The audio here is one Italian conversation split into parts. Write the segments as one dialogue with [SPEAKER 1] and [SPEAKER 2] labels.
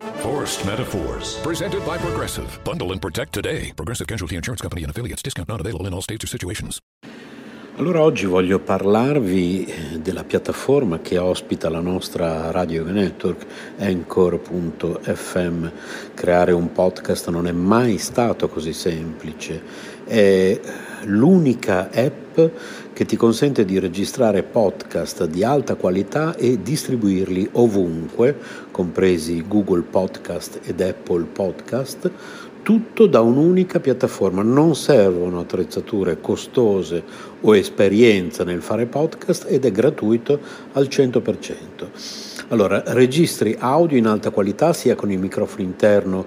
[SPEAKER 1] Forced Metaphors, presented by Progressive. Bundle and protect today. Progressive Casualty Insurance Company and affiliates. Discount not available in all states or situations.
[SPEAKER 2] Allora oggi voglio parlarvi eh, della piattaforma che ospita la nostra radio network Anchor.fm. Creare un podcast non è mai stato così semplice. È l'unica app che ti consente di registrare podcast di alta qualità e distribuirli ovunque, compresi Google Podcast ed Apple Podcast, tutto da un'unica piattaforma. Non servono attrezzature costose o esperienza nel fare podcast ed è gratuito al 100%. Allora, registri audio in alta qualità sia con il microfono interno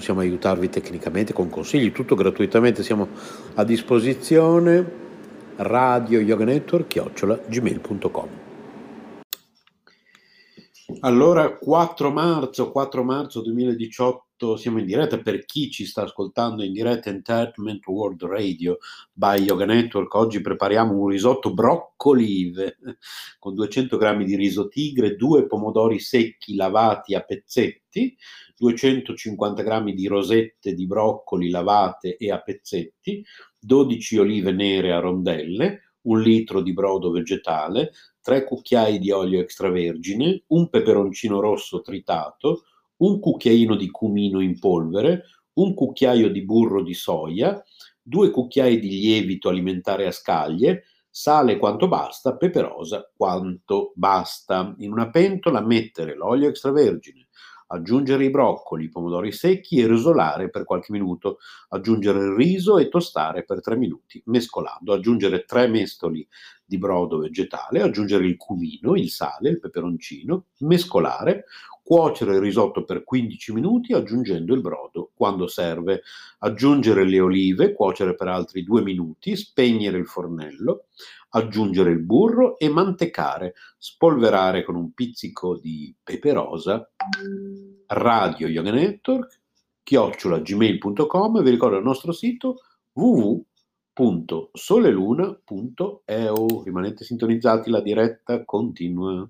[SPEAKER 2] possiamo aiutarvi tecnicamente con consigli, tutto gratuitamente, siamo a disposizione radio yoga network chiocciola gmail.com allora 4 marzo 4 marzo 2018 siamo in diretta per chi ci sta ascoltando in diretta Entertainment World Radio by Yoga Network. Oggi prepariamo un risotto broccoli con 200 g di riso tigre, due pomodori secchi lavati a pezzetti, 250 g di rosette di broccoli lavate e a pezzetti, 12 olive nere a rondelle, un litro di brodo vegetale, 3 cucchiai di olio extravergine, un peperoncino rosso tritato, un cucchiaino di cumino in polvere, un cucchiaio di burro di soia, due cucchiai di lievito alimentare a scaglie, sale quanto basta, pepe rosa quanto basta. In una pentola mettere l'olio extravergine, aggiungere i broccoli, i pomodori secchi e rosolare per qualche minuto, aggiungere il riso e tostare per tre minuti, mescolando, aggiungere tre mestoli di brodo vegetale, aggiungere il cumino, il sale, il peperoncino, mescolare, cuocere il risotto per 15 minuti aggiungendo il brodo quando serve, aggiungere le olive, cuocere per altri due minuti, spegnere il fornello, aggiungere il burro e mantecare, spolverare con un pizzico di pepe rosa, radio yoga network, chiocciolagmail.com, vi ricordo il nostro sito www.soleluna.eu. Rimanete sintonizzati, la diretta continua.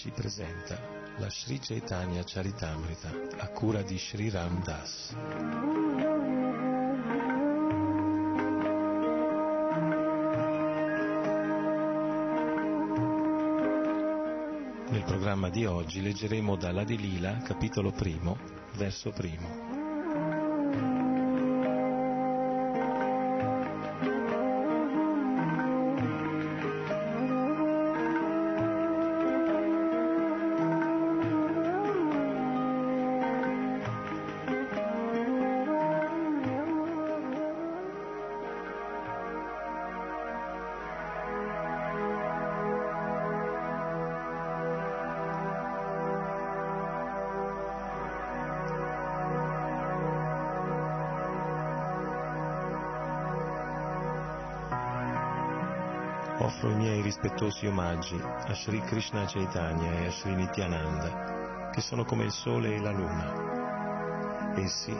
[SPEAKER 3] Ci presenta la Sri Chaitanya Charitamrita a cura di Sri Ram Das. Nel programma di oggi leggeremo dalla Lila, capitolo primo, verso primo. Rispettosi omaggi a Sri Krishna Chaitanya e a Sri Nityananda, che sono come il sole e la luna. Essi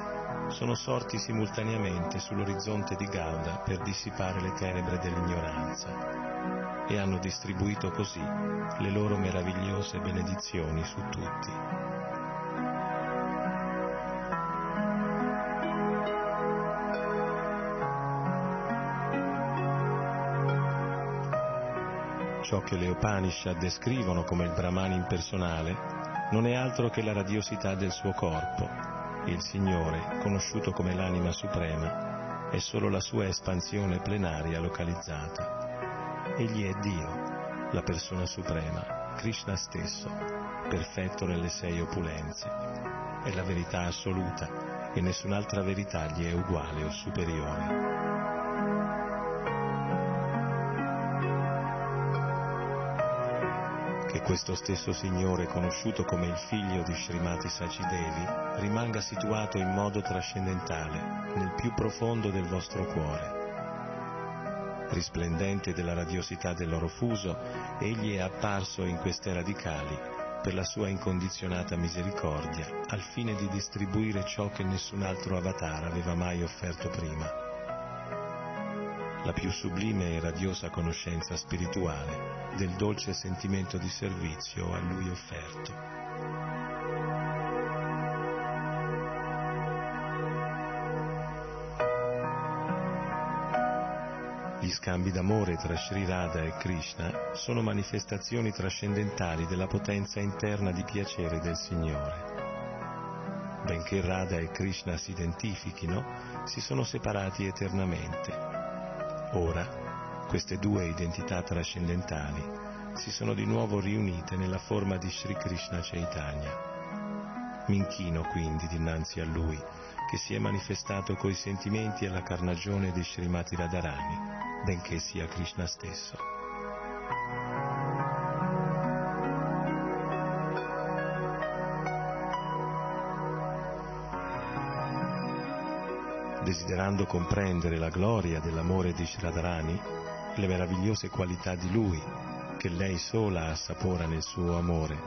[SPEAKER 3] sono sorti simultaneamente sull'orizzonte di Gauda per dissipare le tenebre dell'ignoranza e hanno distribuito così le loro meravigliose benedizioni su tutti. Ciò che le Upanishad descrivono come il Brahman impersonale non è altro che la radiosità del suo corpo il Signore, conosciuto come l'anima suprema, è solo la sua espansione plenaria localizzata. Egli è Dio, la persona suprema, Krishna stesso, perfetto nelle sei opulenze. È la verità assoluta e nessun'altra verità gli è uguale o superiore. Questo stesso Signore, conosciuto come il figlio di Srimati Sacidevi, rimanga situato in modo trascendentale nel più profondo del vostro cuore. Risplendente della radiosità del loro fuso, egli è apparso in queste radicali per la sua incondizionata misericordia, al fine di distribuire ciò che nessun altro avatar aveva mai offerto prima la più sublime e radiosa conoscenza spirituale del dolce sentimento di servizio a lui offerto. Gli scambi d'amore tra Sri Radha e Krishna sono manifestazioni trascendentali della potenza interna di piacere del Signore. Benché Radha e Krishna si identifichino, si sono separati eternamente Ora, queste due identità trascendentali si sono di nuovo riunite nella forma di Sri Krishna Chaitanya. Mi inchino quindi dinanzi a Lui, che si è manifestato coi sentimenti e la carnagione di Srimati Radharani, benché sia Krishna stesso. desiderando comprendere la gloria dell'amore di Shradharani, le meravigliose qualità di lui, che lei sola assapora nel suo amore,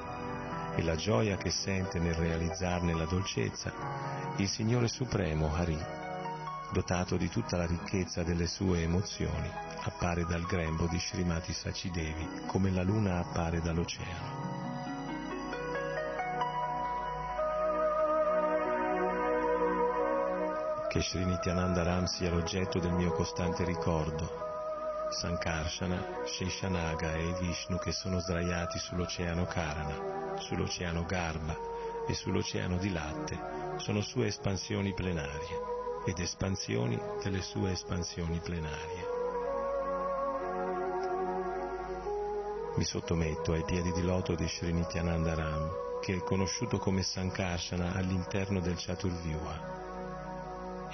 [SPEAKER 3] e la gioia che sente nel realizzarne la dolcezza, il Signore Supremo Hari, dotato di tutta la ricchezza delle sue emozioni, appare dal grembo di Srimati Sacidevi come la luna appare dall'oceano. che Sri Nityananda Ram sia l'oggetto del mio costante ricordo. Sankarsana, Sheshanaga e Vishnu che sono sdraiati sull'oceano Karana, sull'oceano Garba e sull'oceano di latte sono sue espansioni plenarie ed espansioni delle sue espansioni plenarie. Mi sottometto ai piedi di loto di Sri Nityananda Ram, che è conosciuto come Sankarsana all'interno del Chaturvyuha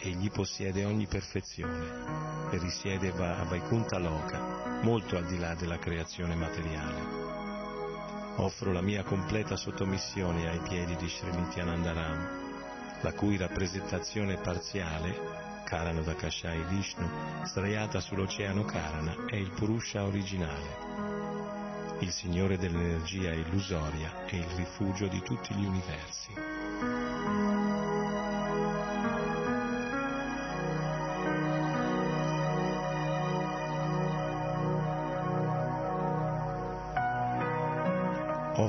[SPEAKER 3] egli possiede ogni perfezione e risiede a Vaikunta Loka, molto al di là della creazione materiale. Offro la mia completa sottomissione ai piedi di Srinityanandaram, la cui rappresentazione parziale Karana Dakashai Vishnu, sdraiata sull'oceano Karana, è il Purusha originale, il Signore dell'energia illusoria e il rifugio di tutti gli universi.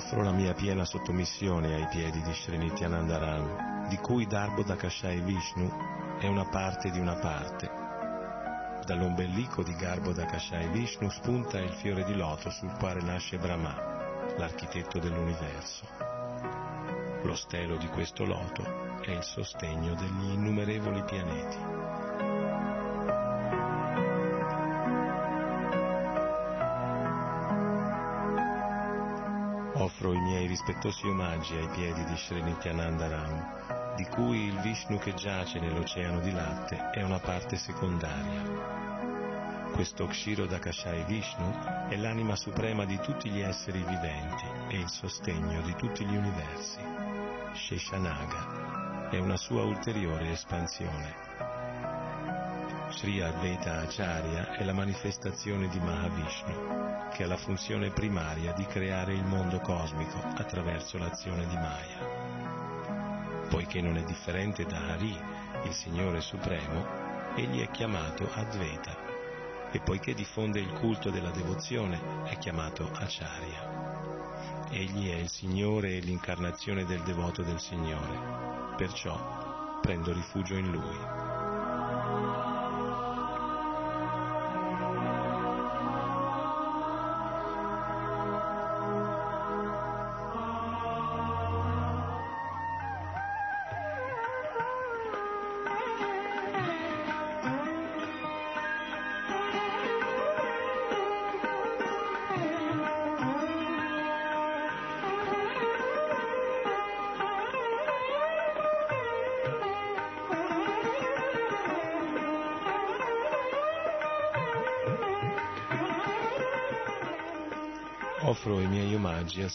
[SPEAKER 3] Offro la mia piena sottomissione ai piedi di Srinityanandaram, di cui Darbo Dakashai Vishnu è una parte di una parte. Dall'ombelico di Garbo Dakashai Vishnu spunta il fiore di loto sul quale nasce Brahma, l'architetto dell'universo. Lo stelo di questo loto è il sostegno degli innumerevoli pianeti. Offro i miei rispettosi omaggi ai piedi di Srinityananda Ram, di cui il Vishnu che giace nell'oceano di latte è una parte secondaria. Questo Kshiro Dakashai Vishnu è l'anima suprema di tutti gli esseri viventi e il sostegno di tutti gli universi. Sheshanaga è una sua ulteriore espansione. Sri Advaita Acharya è la manifestazione di Mahavishnu, che ha la funzione primaria di creare il mondo cosmico attraverso l'azione di Maya poiché non è differente da Hari, il Signore Supremo, egli è chiamato Advaita e poiché diffonde il culto della devozione è chiamato Acharya. Egli è il Signore e l'incarnazione del devoto del Signore, perciò prendo rifugio in Lui.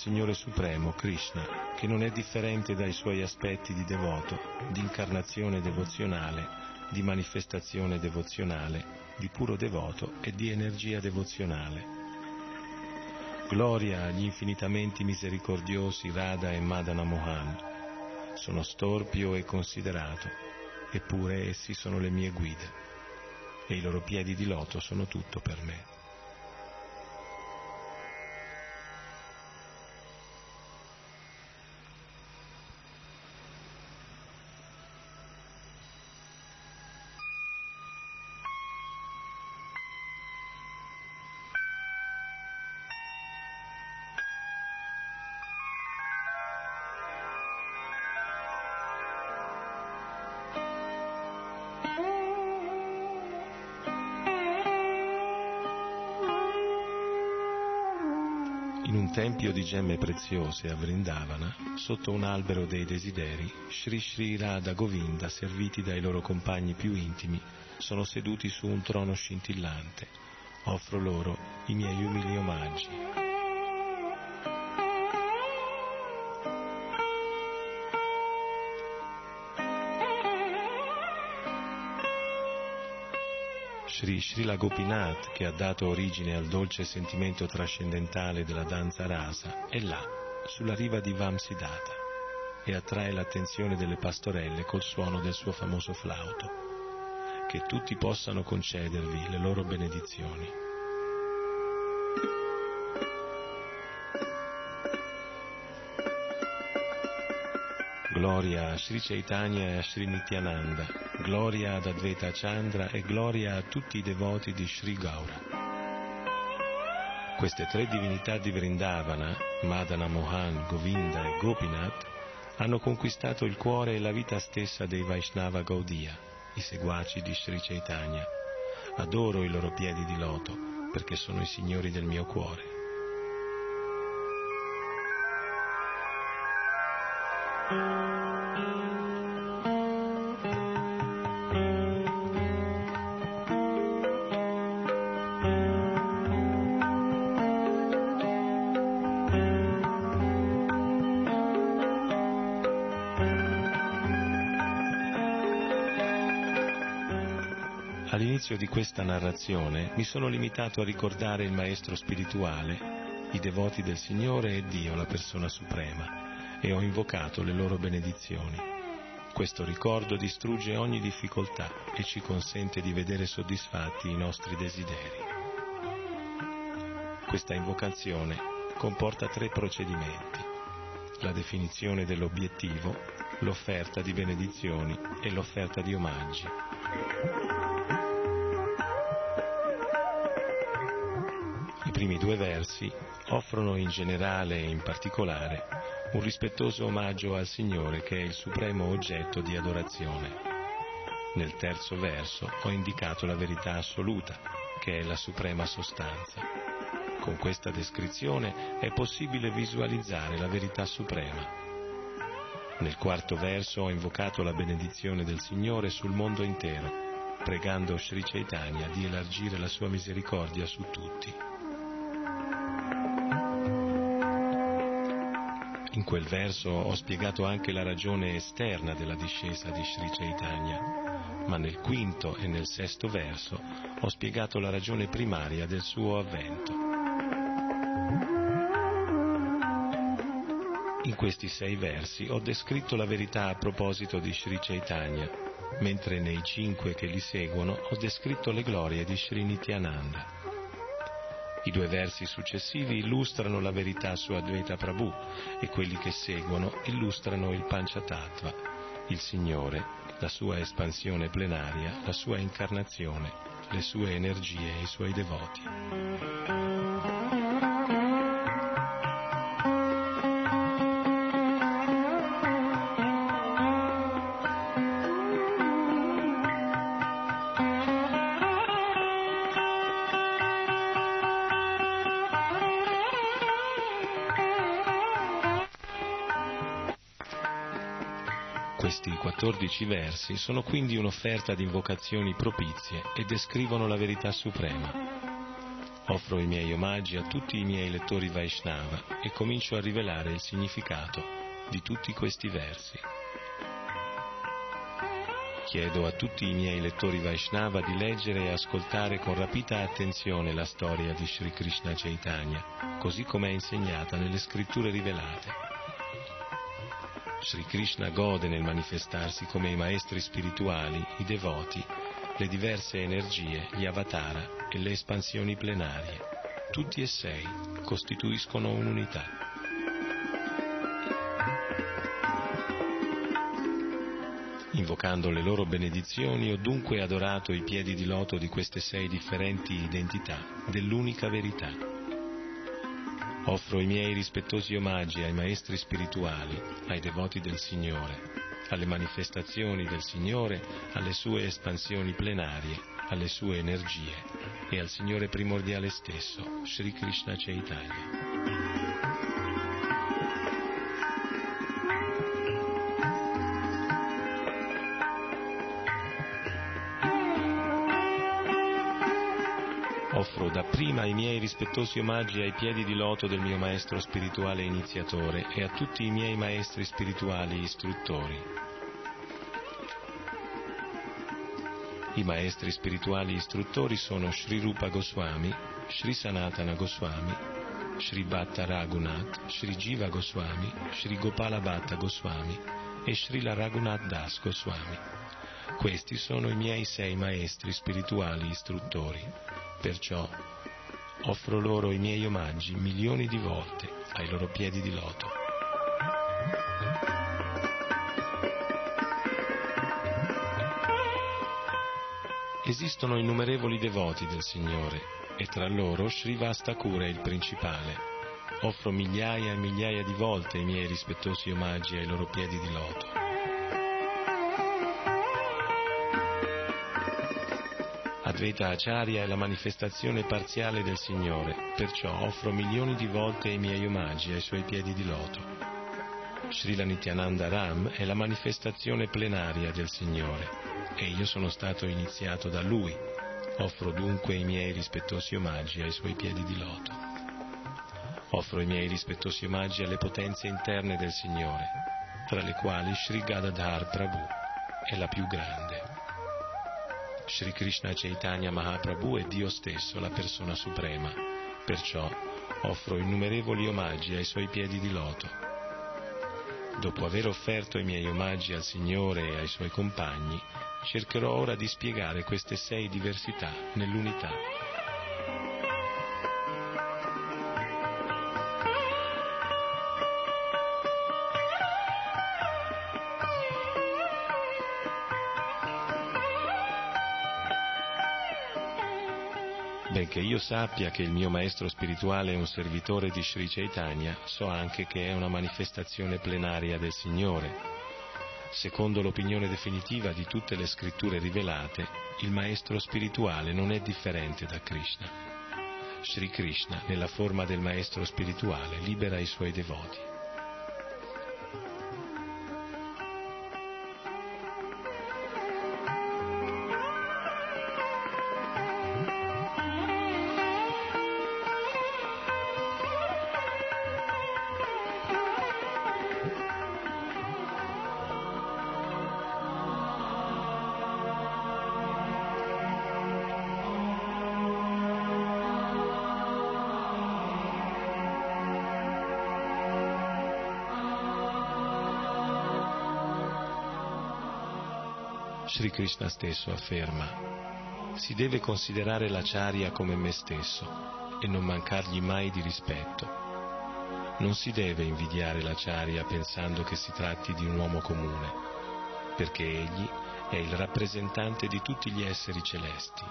[SPEAKER 3] Signore Supremo, Krishna, che non è differente dai suoi aspetti di devoto, di incarnazione devozionale, di manifestazione devozionale, di puro devoto e di energia devozionale. Gloria agli infinitamente misericordiosi Radha e Madana Mohan. Sono storpio e considerato, eppure essi sono le mie guide, e i loro piedi di loto sono tutto per me. Tempio di gemme preziose a Vrindavana, sotto un albero dei desideri, Sri Sri Radha Govinda, serviti dai loro compagni più intimi, sono seduti su un trono scintillante. Offro loro i miei umili omaggi. Sri Srila Gopinath, che ha dato origine al dolce sentimento trascendentale della danza rasa, è là, sulla riva di Vamsidata, e attrae l'attenzione delle pastorelle col suono del suo famoso flauto. Che tutti possano concedervi le loro benedizioni. Gloria a Sri Chaitanya e a Sri Nityananda, gloria ad Advaita Chandra e gloria a tutti i devoti di Sri Gaura. Queste tre divinità di Vrindavana, Madana Mohan, Govinda e Gopinath, hanno conquistato il cuore e la vita stessa dei Vaishnava Gaudiya, i seguaci di Sri Chaitanya. Adoro i loro piedi di loto perché sono i signori del mio cuore. All'inizio di questa narrazione mi sono limitato a ricordare il Maestro spirituale, i devoti del Signore e Dio, la persona suprema, e ho invocato le loro benedizioni. Questo ricordo distrugge ogni difficoltà e ci consente di vedere soddisfatti i nostri desideri. Questa invocazione comporta tre procedimenti. La definizione dell'obiettivo, l'offerta di benedizioni e l'offerta di omaggi. Primi due versi offrono in generale e in particolare un rispettoso omaggio al Signore che è il supremo oggetto di adorazione. Nel terzo verso ho indicato la verità assoluta, che è la suprema sostanza. Con questa descrizione è possibile visualizzare la verità suprema. Nel quarto verso ho invocato la benedizione del Signore sul mondo intero, pregando Sri Chaitanya di elargire la sua misericordia su tutti. Quel verso ho spiegato anche la ragione esterna della discesa di Sri Chaitanya, ma nel quinto e nel sesto verso ho spiegato la ragione primaria del suo avvento. In questi sei versi ho descritto la verità a proposito di Sri Chaitanya, mentre nei cinque che li seguono ho descritto le glorie di Sri Nityananda. I due versi successivi illustrano la verità su Advaita Prabhu e quelli che seguono illustrano il Panchatattva, il Signore, la sua espansione plenaria, la sua incarnazione, le sue energie e i suoi devoti. 14 versi sono quindi un'offerta di invocazioni propizie e descrivono la verità suprema. Offro i miei omaggi a tutti i miei lettori Vaishnava e comincio a rivelare il significato di tutti questi versi. Chiedo a tutti i miei lettori Vaishnava di leggere e ascoltare con rapita attenzione la storia di Sri Krishna Chaitanya, così come è insegnata nelle scritture rivelate. Sri Krishna gode nel manifestarsi come i maestri spirituali, i devoti, le diverse energie, gli avatara e le espansioni plenarie. Tutti e sei costituiscono un'unità. Invocando le loro benedizioni ho dunque adorato i piedi di loto di queste sei differenti identità dell'unica verità. Offro i miei rispettosi omaggi ai maestri spirituali, ai devoti del Signore, alle manifestazioni del Signore, alle sue espansioni plenarie, alle sue energie e al Signore primordiale stesso, Sri Krishna Chaitanya. Offro dapprima i miei rispettosi omaggi ai piedi di loto del mio maestro spirituale iniziatore e a tutti i miei maestri spirituali istruttori. I maestri spirituali istruttori sono Sri Rupa Goswami, Sri Sanatana Goswami, Sri Bhatta Raghunath, Sri Jiva Goswami, Sri Gopala Bhatta Goswami e Sri Raghunath Das Goswami. Questi sono i miei sei maestri spirituali istruttori. Perciò offro loro i miei omaggi milioni di volte ai loro piedi di loto. Esistono innumerevoli devoti del Signore e tra loro Srivastakura è il principale. Offro migliaia e migliaia di volte i miei rispettosi omaggi ai loro piedi di loto. Advaita Acharya è la manifestazione parziale del Signore, perciò offro milioni di volte i miei omaggi ai suoi piedi di loto. Srila Nityananda Ram è la manifestazione plenaria del Signore e io sono stato iniziato da Lui. Offro dunque i miei rispettosi omaggi ai suoi piedi di loto. Offro i miei rispettosi omaggi alle potenze interne del Signore, tra le quali Sri Gadadhar Prabhu è la più grande. Sri Krishna Chaitanya Mahaprabhu è Dio stesso, la persona suprema. Perciò offro innumerevoli omaggi ai suoi piedi di loto. Dopo aver offerto i miei omaggi al Signore e ai suoi compagni, cercherò ora di spiegare queste sei diversità nell'unità. Benché io sappia che il mio maestro spirituale è un servitore di Sri Chaitanya, so anche che è una manifestazione plenaria del Signore. Secondo l'opinione definitiva di tutte le scritture rivelate, il maestro spirituale non è differente da Krishna. Sri Krishna, nella forma del maestro spirituale, libera i suoi devoti. Krishna stesso afferma, si deve considerare l'acciaria come me stesso e non mancargli mai di rispetto. Non si deve invidiare l'acciaria pensando che si tratti di un uomo comune, perché egli è il rappresentante di tutti gli esseri celesti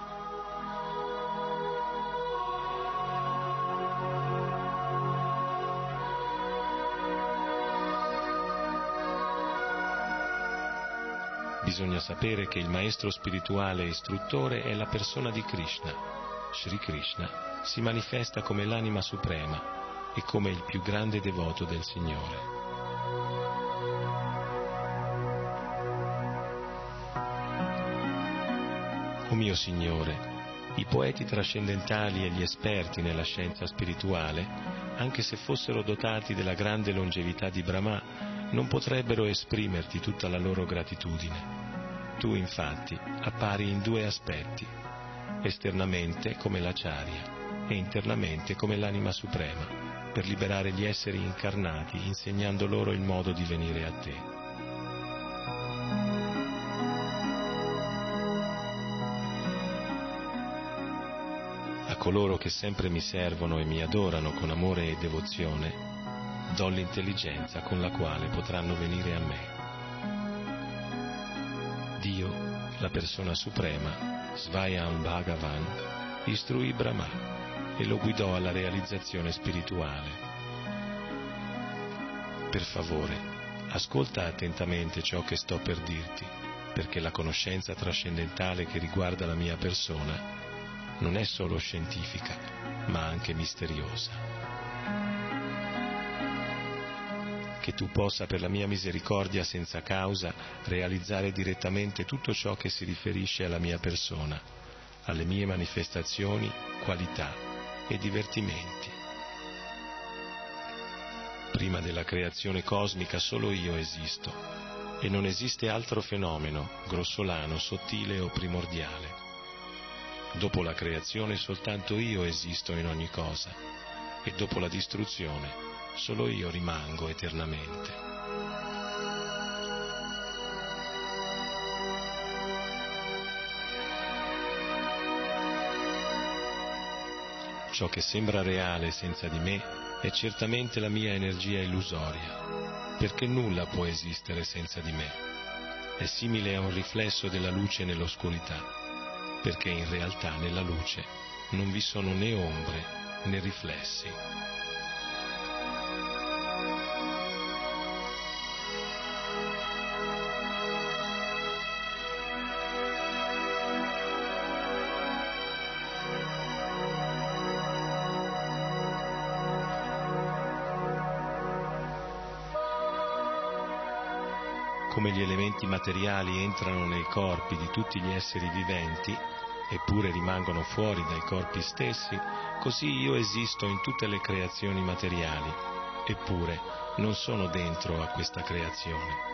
[SPEAKER 3] Bisogna sapere che il maestro spirituale e istruttore è la persona di Krishna. Sri Krishna si manifesta come l'anima suprema e come il più grande devoto del Signore. O mio Signore, i poeti trascendentali e gli esperti nella scienza spirituale, anche se fossero dotati della grande longevità di Brahma, non potrebbero esprimerti tutta la loro gratitudine. Tu infatti appari in due aspetti, esternamente come l'acciaria e internamente come l'anima suprema, per liberare gli esseri incarnati insegnando loro il modo di venire a te. A coloro che sempre mi servono e mi adorano con amore e devozione, do l'intelligenza con la quale potranno venire a me. Dio, la persona suprema, Svayam Bhagavan, istruì Brahma e lo guidò alla realizzazione spirituale. Per favore, ascolta attentamente ciò che sto per dirti, perché la conoscenza trascendentale che riguarda la mia persona non è solo scientifica, ma anche misteriosa. Che tu possa per la mia misericordia senza causa realizzare direttamente tutto ciò che si riferisce alla mia persona, alle mie manifestazioni, qualità e divertimenti. Prima della creazione cosmica solo io esisto e non esiste altro fenomeno, grossolano, sottile o primordiale. Dopo la creazione soltanto io esisto in ogni cosa e dopo la distruzione solo io rimango eternamente. Ciò che sembra reale senza di me è certamente la mia energia illusoria, perché nulla può esistere senza di me. È simile a un riflesso della luce nell'oscurità, perché in realtà nella luce non vi sono né ombre né riflessi. Elementi materiali entrano nei corpi di tutti gli esseri viventi, eppure rimangono fuori dai corpi stessi, così io esisto in tutte le creazioni materiali, eppure non sono dentro a questa creazione.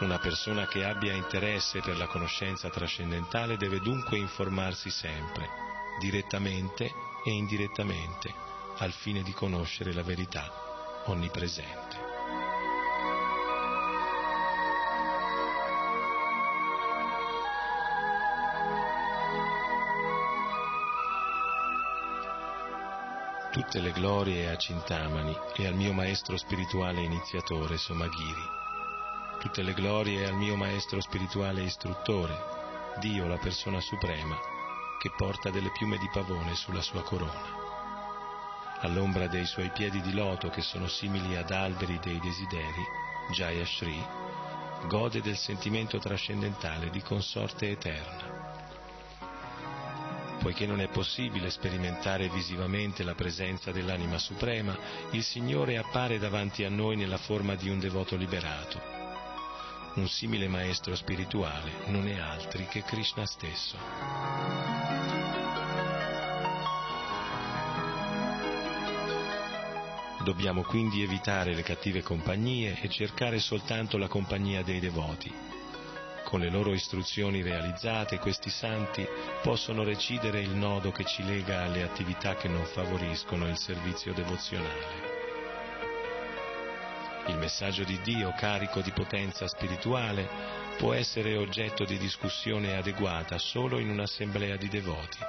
[SPEAKER 3] Una persona che abbia interesse per la conoscenza trascendentale deve dunque informarsi sempre, direttamente e indirettamente, al fine di conoscere la verità onnipresente. Tutte le glorie a Cintamani e al mio maestro spirituale iniziatore Somagiri Tutte le glorie al mio maestro spirituale istruttore, Dio la persona suprema, che porta delle piume di pavone sulla sua corona. All'ombra dei suoi piedi di loto che sono simili ad alberi dei desideri, Jaya Shri, gode del sentimento trascendentale di consorte eterna. Poiché non è possibile sperimentare visivamente la presenza dell'anima suprema, il Signore appare davanti a noi nella forma di un devoto liberato un simile maestro spirituale non è altri che Krishna stesso. Dobbiamo quindi evitare le cattive compagnie e cercare soltanto la compagnia dei devoti. Con le loro istruzioni realizzate, questi santi possono recidere il nodo che ci lega alle attività che non favoriscono il servizio devozionale. Il messaggio di Dio carico di potenza spirituale può essere oggetto di discussione adeguata solo in un'assemblea di devoti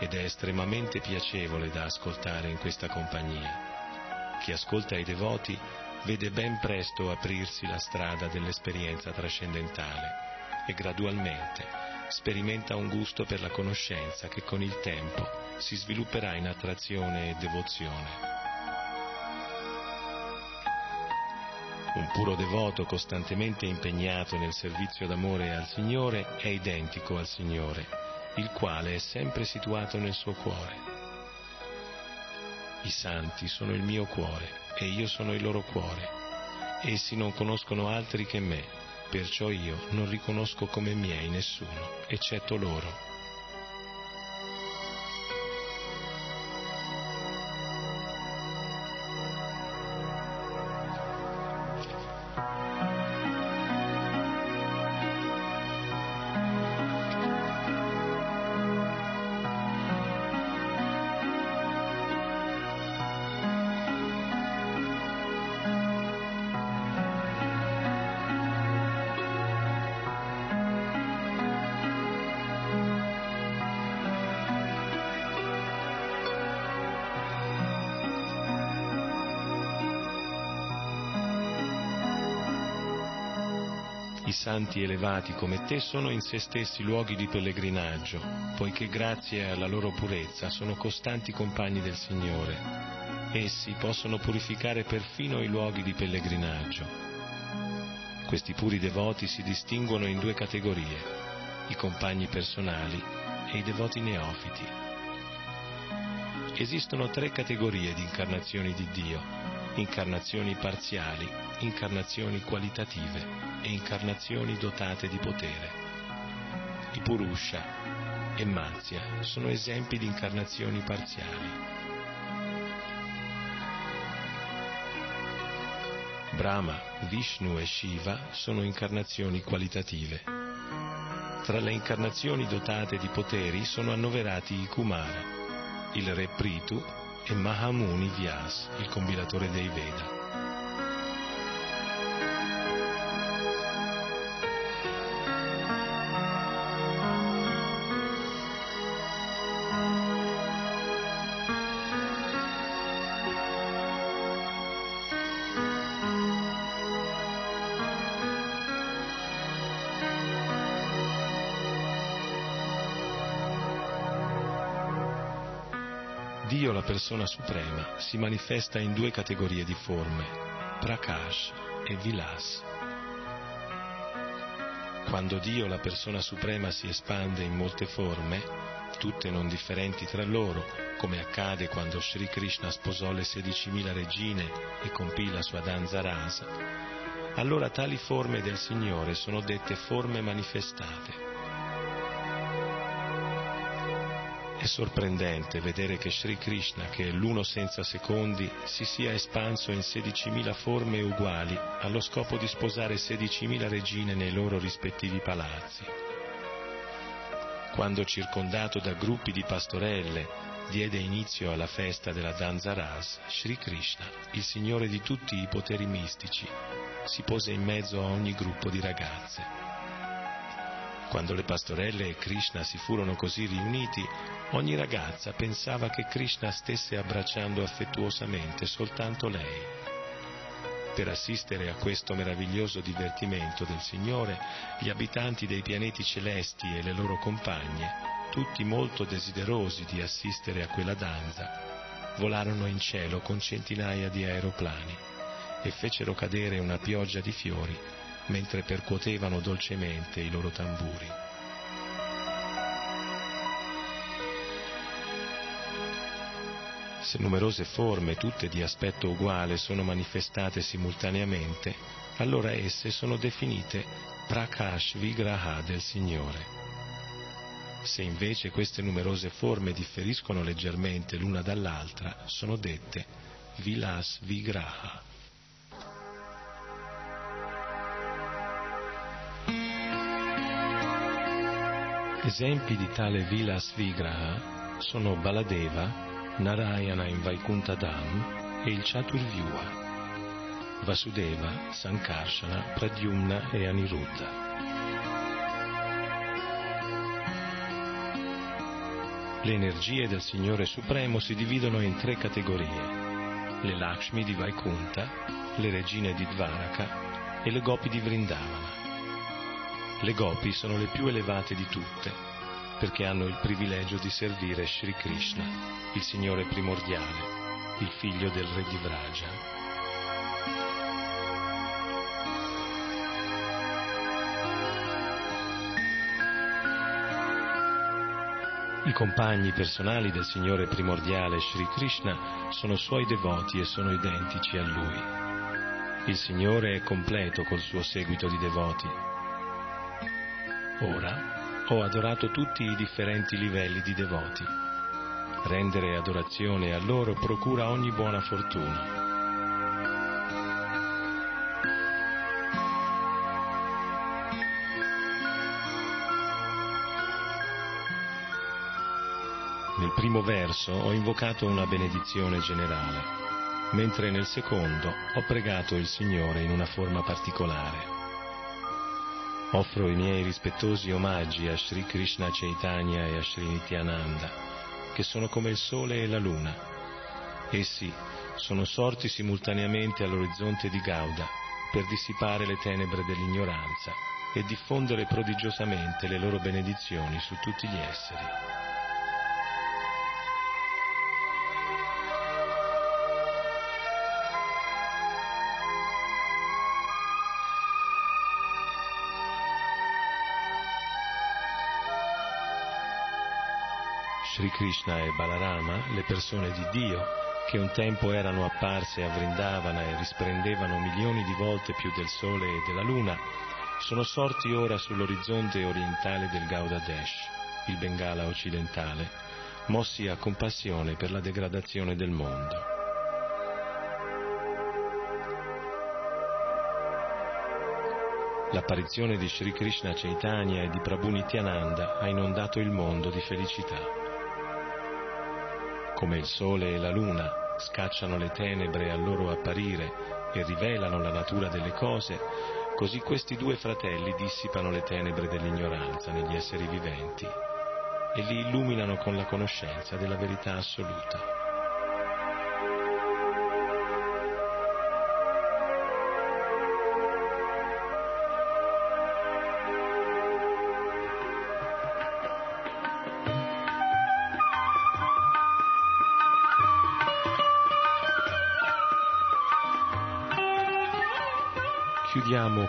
[SPEAKER 3] ed è estremamente piacevole da ascoltare in questa compagnia. Chi ascolta i devoti vede ben presto aprirsi la strada dell'esperienza trascendentale e gradualmente sperimenta un gusto per la conoscenza che con il tempo si svilupperà in attrazione e devozione. Un puro devoto costantemente impegnato nel servizio d'amore al Signore è identico al Signore, il quale è sempre situato nel suo cuore. I santi sono il mio cuore e io sono il loro cuore. Essi non conoscono altri che me, perciò io non riconosco come miei nessuno, eccetto loro. Santi elevati come te sono in se stessi luoghi di pellegrinaggio, poiché grazie alla loro purezza sono costanti compagni del Signore. Essi possono purificare perfino i luoghi di pellegrinaggio. Questi puri devoti si distinguono in due categorie, i compagni personali e i devoti neofiti. Esistono tre categorie di incarnazioni di Dio, incarnazioni parziali, incarnazioni qualitative e incarnazioni dotate di potere. I Purusha e Matsya sono esempi di incarnazioni parziali. Brahma, Vishnu e Shiva sono incarnazioni qualitative. Tra le incarnazioni dotate di poteri sono annoverati i Kumara, il re Pritu e Mahamuni Vyas, il compilatore dei Veda. Persona suprema, si manifesta in due categorie di forme, Prakash e Vilas. Quando Dio, la persona suprema, si espande in molte forme, tutte non differenti tra loro, come accade quando Sri Krishna sposò le 16.000 regine e compì la sua danza rasa, allora tali forme del Signore sono dette forme manifestate. Sorprendente vedere che Sri Krishna, che è l'uno senza secondi, si sia espanso in 16.000 forme uguali allo scopo di sposare 16.000 regine nei loro rispettivi palazzi. Quando circondato da gruppi di pastorelle diede inizio alla festa della Danza Ras, Sri Krishna, il signore di tutti i poteri mistici, si pose in mezzo a ogni gruppo di ragazze. Quando le pastorelle e Krishna si furono così riuniti, ogni ragazza pensava che Krishna stesse abbracciando affettuosamente soltanto lei. Per assistere a questo meraviglioso divertimento del Signore, gli abitanti dei pianeti celesti e le loro compagne, tutti molto desiderosi di assistere a quella danza, volarono in cielo con centinaia di aeroplani e fecero cadere una pioggia di fiori mentre percuotevano dolcemente i loro tamburi. Se numerose forme, tutte di aspetto uguale, sono manifestate simultaneamente, allora esse sono definite Prakash Vigraha del Signore. Se invece queste numerose forme differiscono leggermente l'una dall'altra, sono dette Vilas Vigraha. Esempi di tale Vilas Vigraha sono Baladeva, Narayana in Vaikuntha Dham e il Chaturvyuha, Vasudeva, Sankarsana, Pradyumna e Aniruddha. Le energie del Signore Supremo si dividono in tre categorie, le Lakshmi di Vaikuntha, le regine di Dvaraka e le Gopi di Vrindavana. Le gopi sono le più elevate di tutte, perché hanno il privilegio di servire Sri Krishna, il Signore primordiale, il figlio del re di Vraja. I compagni personali del Signore primordiale Sri Krishna sono suoi devoti e sono identici a Lui. Il Signore è completo col suo seguito di devoti Ora ho adorato tutti i differenti livelli di devoti. Rendere adorazione a loro procura ogni buona fortuna. Nel primo verso ho invocato una benedizione generale, mentre nel secondo ho pregato il Signore in una forma particolare. Offro i miei rispettosi omaggi a Sri Krishna Chaitanya e a Sri Nityananda, che sono come il sole e la luna. Essi sono sorti simultaneamente all'orizzonte di Gauda per dissipare le tenebre dell'ignoranza e diffondere prodigiosamente le loro benedizioni su tutti gli esseri. Krishna e Balarama, le persone di Dio, che un tempo erano apparse a Vrindavana e risplendevano milioni di volte più del Sole e della Luna, sono sorti ora sull'orizzonte orientale del Gaudadesh, il Bengala occidentale, mossi a compassione per la degradazione del mondo. L'apparizione di Sri Krishna Chaitanya e di Prabhu Nityananda ha inondato il mondo di felicità. Come il sole e la luna scacciano le tenebre al loro apparire e rivelano la natura delle cose, così questi due fratelli dissipano le tenebre dell'ignoranza negli esseri viventi e li illuminano con la conoscenza della verità assoluta.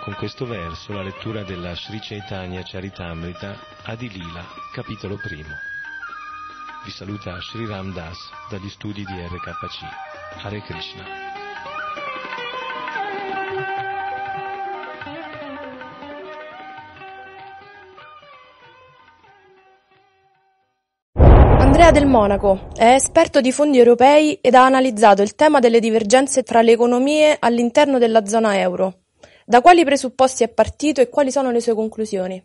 [SPEAKER 3] Con questo verso la lettura della Sri Chaitanya Charitamrita Adilila, capitolo primo. Vi saluta Sri Ram Das dagli studi di RKC. Hare Krishna.
[SPEAKER 4] Andrea Del Monaco è esperto di fondi europei ed ha analizzato il tema delle divergenze tra le economie all'interno della zona euro. Da quali presupposti è partito e quali sono le sue conclusioni?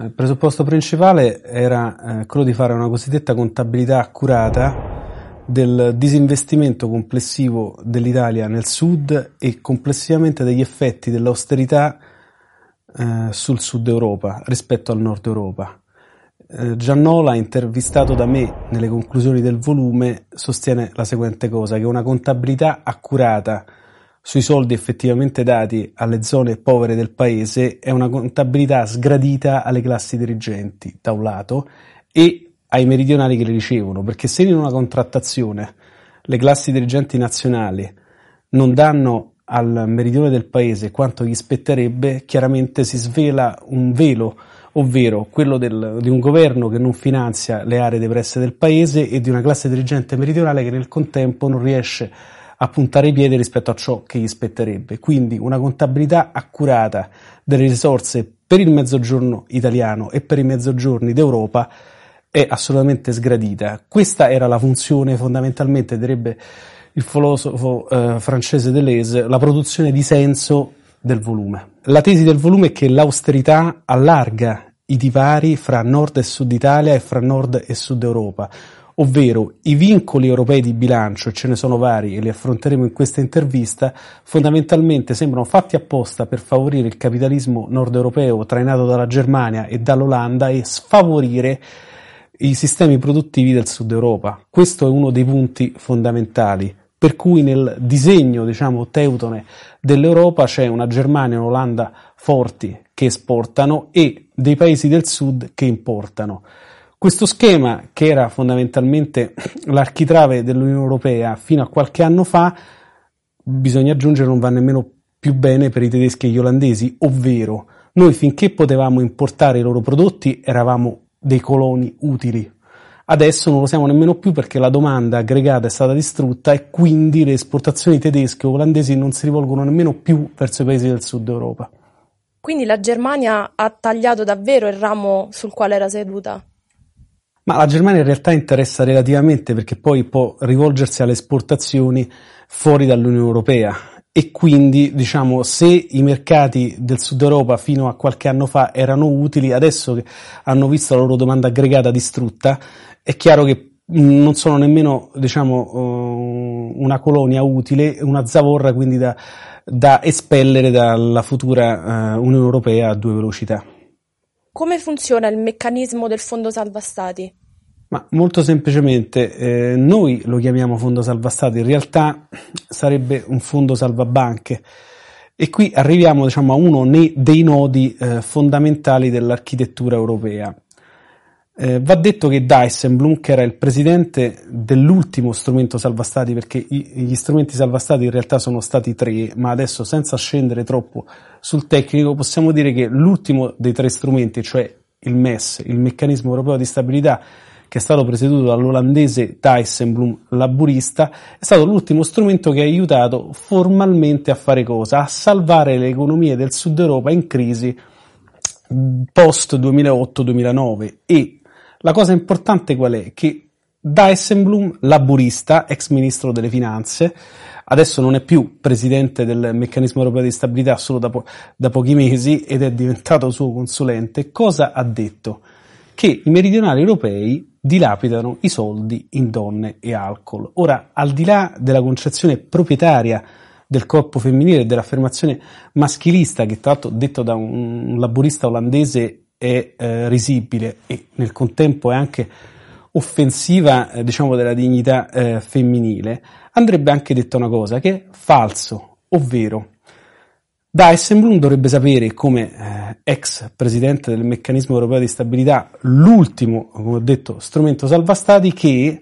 [SPEAKER 5] Il presupposto principale era eh, quello di fare una cosiddetta contabilità accurata del disinvestimento complessivo dell'Italia nel sud e complessivamente degli effetti dell'austerità eh, sul sud Europa rispetto al nord Europa. Eh, Giannola, intervistato da me nelle conclusioni del volume, sostiene la seguente cosa, che una contabilità accurata sui soldi effettivamente dati alle zone povere del paese è una contabilità sgradita alle classi dirigenti, da un lato, e ai meridionali che le ricevono, perché se in una contrattazione le classi dirigenti nazionali non danno al meridione del paese quanto gli spetterebbe, chiaramente si svela un velo, ovvero quello del, di un governo che non finanzia le aree depresse del paese e di una classe dirigente meridionale che nel contempo non riesce a puntare i piedi rispetto a ciò che gli spetterebbe. Quindi una contabilità accurata delle risorse per il mezzogiorno italiano e per i mezzogiorni d'Europa è assolutamente sgradita. Questa era la funzione fondamentalmente, direbbe il filosofo eh, francese Deleuze, la produzione di senso del volume. La tesi del volume è che l'austerità allarga i divari fra nord e sud Italia e fra nord e sud Europa, ovvero i vincoli europei di bilancio, ce ne sono vari e li affronteremo in questa intervista, fondamentalmente sembrano fatti apposta per favorire il capitalismo nord europeo trainato dalla Germania e dall'Olanda e sfavorire i sistemi produttivi del sud Europa. Questo è uno dei punti fondamentali, per cui nel disegno, diciamo, teutone dell'Europa c'è una Germania e un'Olanda forti che esportano e dei paesi del sud che importano. Questo schema, che era fondamentalmente l'architrave dell'Unione Europea fino a qualche anno fa, bisogna aggiungere non va nemmeno più bene per i tedeschi e gli olandesi, ovvero noi finché potevamo importare i loro prodotti eravamo dei coloni utili. Adesso non lo siamo nemmeno più perché la domanda aggregata è stata distrutta e quindi le esportazioni tedesche o olandesi non si rivolgono nemmeno più verso i paesi del sud Europa.
[SPEAKER 4] Quindi la Germania ha tagliato davvero il ramo sul quale era seduta?
[SPEAKER 5] Ma la Germania in realtà interessa relativamente perché poi può rivolgersi alle esportazioni fuori dall'Unione Europea e quindi diciamo se i mercati del sud Europa fino a qualche anno fa erano utili, adesso che hanno visto la loro domanda aggregata distrutta, è chiaro che non sono nemmeno diciamo, uh, una colonia utile, una zavorra quindi da, da espellere dalla futura uh, Unione Europea a due velocità.
[SPEAKER 4] Come funziona il meccanismo del fondo salva stati?
[SPEAKER 5] Ma molto semplicemente, eh, noi lo chiamiamo fondo salva stati, in realtà sarebbe un fondo salva banche. E qui arriviamo diciamo, a uno dei nodi eh, fondamentali dell'architettura europea. Eh, va detto che Dijsselbloem, che era il presidente dell'ultimo strumento salva stati, perché i, gli strumenti salva stati in realtà sono stati tre, ma adesso senza scendere troppo sul tecnico, possiamo dire che l'ultimo dei tre strumenti, cioè il MES, il meccanismo europeo di stabilità, che è stato presieduto dall'olandese Dijsselbloem laburista, è stato l'ultimo strumento che ha aiutato formalmente a fare cosa? A salvare le economie del sud Europa in crisi post 2008-2009 e la cosa importante qual è? Che Dijsselbloem, laburista, ex ministro delle finanze, adesso non è più presidente del meccanismo europeo di stabilità solo da, po- da pochi mesi ed è diventato suo consulente, cosa ha detto? Che i meridionali europei dilapidano i soldi in donne e alcol. Ora, al di là della concezione proprietaria del corpo femminile e dell'affermazione maschilista, che tra l'altro detto da un laburista olandese è eh, risibile e nel contempo è anche offensiva, eh, diciamo, della dignità eh, femminile, andrebbe anche detto una cosa che è falso, ovvero Dijsselbloem dovrebbe sapere come eh, ex presidente del meccanismo europeo di stabilità, l'ultimo, come ho detto, strumento salva stati, che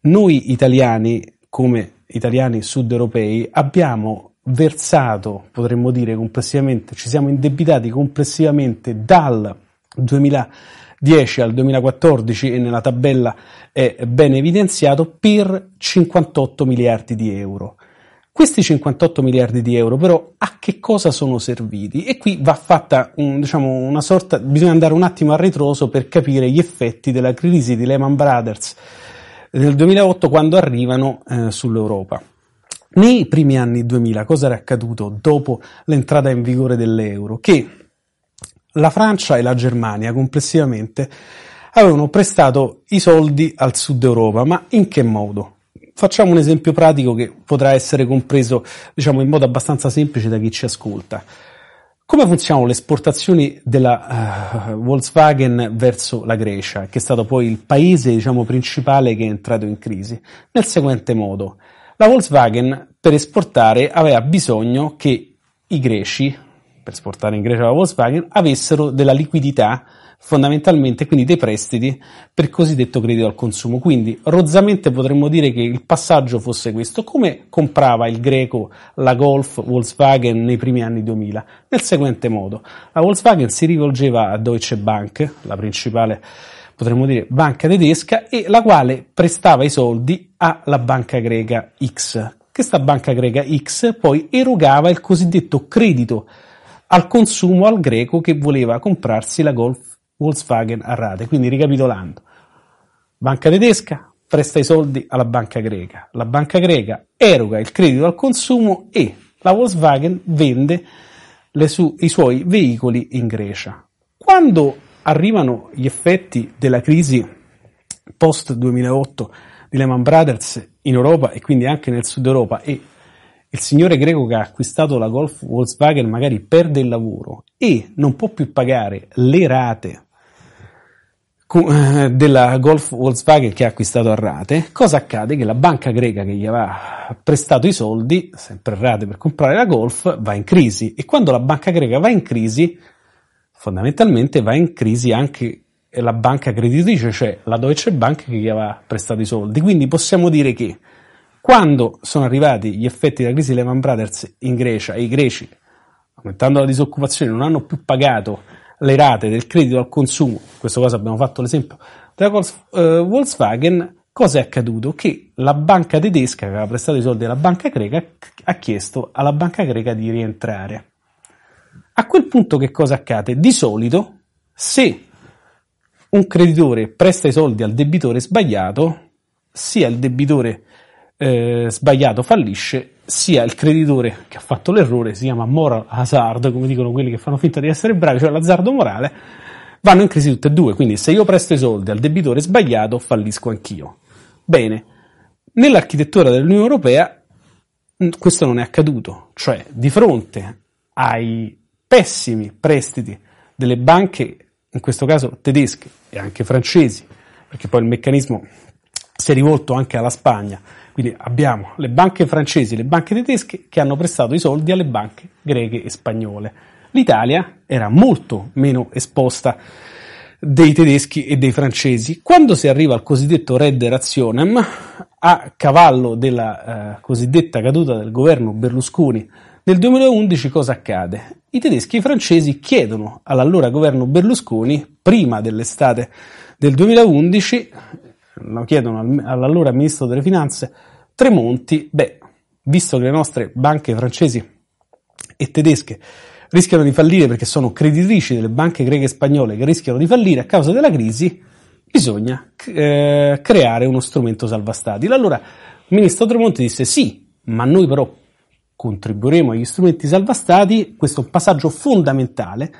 [SPEAKER 5] noi italiani, come italiani sud europei, abbiamo versato, potremmo dire complessivamente, ci siamo indebitati complessivamente dal 2010 al 2014 e nella tabella è ben evidenziato per 58 miliardi di euro. Questi 58 miliardi di euro però a che cosa sono serviti? E qui va fatta diciamo, una sorta, bisogna andare un attimo a ritroso per capire gli effetti della crisi di Lehman Brothers nel 2008 quando arrivano eh, sull'Europa. Nei primi anni 2000 cosa era accaduto dopo l'entrata in vigore dell'euro? Che la Francia e la Germania complessivamente avevano prestato i soldi al sud Europa, ma in che modo? Facciamo un esempio pratico che potrà essere compreso diciamo, in modo abbastanza semplice da chi ci ascolta. Come funzionano le esportazioni della uh, Volkswagen verso la Grecia, che è stato poi il paese diciamo, principale che è entrato in crisi? Nel seguente modo, la Volkswagen per esportare aveva bisogno che i greci, per esportare in Grecia la Volkswagen, avessero della liquidità fondamentalmente quindi dei prestiti per cosiddetto credito al consumo. Quindi rozzamente potremmo dire che il passaggio fosse questo. Come comprava il greco la Golf Volkswagen nei primi anni 2000? Nel seguente modo. La Volkswagen si rivolgeva a Deutsche Bank, la principale potremmo dire banca tedesca, e la quale prestava i soldi alla banca greca X. Questa banca greca X poi erogava il cosiddetto credito al consumo al greco che voleva comprarsi la Golf Volkswagen a rate. Quindi ricapitolando, banca tedesca presta i soldi alla banca greca, la banca greca eroga il credito al consumo e la Volkswagen vende su- i suoi veicoli in Grecia. Quando arrivano gli effetti della crisi post 2008 di Lehman Brothers in Europa e quindi anche nel sud Europa e il signore greco che ha acquistato la Golf Volkswagen magari perde il lavoro e non può più pagare le rate eh, della Golf Volkswagen che ha acquistato a rate, cosa accade? Che la banca greca che gli aveva prestato i soldi, sempre a rate per comprare la Golf, va in crisi e quando la banca greca va in crisi, fondamentalmente va in crisi anche la banca creditrice, cioè la Deutsche Bank che gli aveva prestato i soldi. Quindi possiamo dire che quando sono arrivati gli effetti della crisi Lehman Brothers in Grecia e i greci, aumentando la disoccupazione, non hanno più pagato le rate del credito al consumo, in questo caso abbiamo fatto l'esempio della uh, Volkswagen, cosa è accaduto? Che la banca tedesca che aveva prestato i soldi alla banca greca ha chiesto alla banca greca di rientrare. A quel punto che cosa accade? Di solito, se un creditore presta i soldi al debitore sbagliato, sia il debitore eh, sbagliato fallisce, sia il creditore che ha fatto l'errore, si chiama moral hazard, come dicono quelli che fanno finta di essere bravi, cioè l'azzardo morale, vanno in crisi tutte e due. Quindi se io presto i soldi al debitore sbagliato, fallisco anch'io. Bene, nell'architettura dell'Unione Europea questo non è accaduto, cioè di fronte ai pessimi prestiti delle banche, in questo caso tedesche e anche francesi, perché poi il meccanismo si è rivolto anche alla Spagna, quindi abbiamo le banche francesi e le banche tedesche che hanno prestato i soldi alle banche greche e spagnole. L'Italia era molto meno esposta dei tedeschi e dei francesi. Quando si arriva al cosiddetto Red Rationem, a cavallo della eh, cosiddetta caduta del governo Berlusconi nel 2011, cosa accade? I tedeschi e i francesi chiedono all'allora governo Berlusconi, prima dell'estate del 2011, lo chiedono all'allora ministro delle finanze Tremonti, beh, visto che le nostre banche francesi e tedesche rischiano di fallire perché sono creditrici delle banche greche e spagnole che rischiano di fallire a causa della crisi, bisogna eh, creare uno strumento salva stati. Allora il ministro Tremonti disse sì, ma noi però contribuiremo agli strumenti salva stati, questo è un passaggio fondamentale,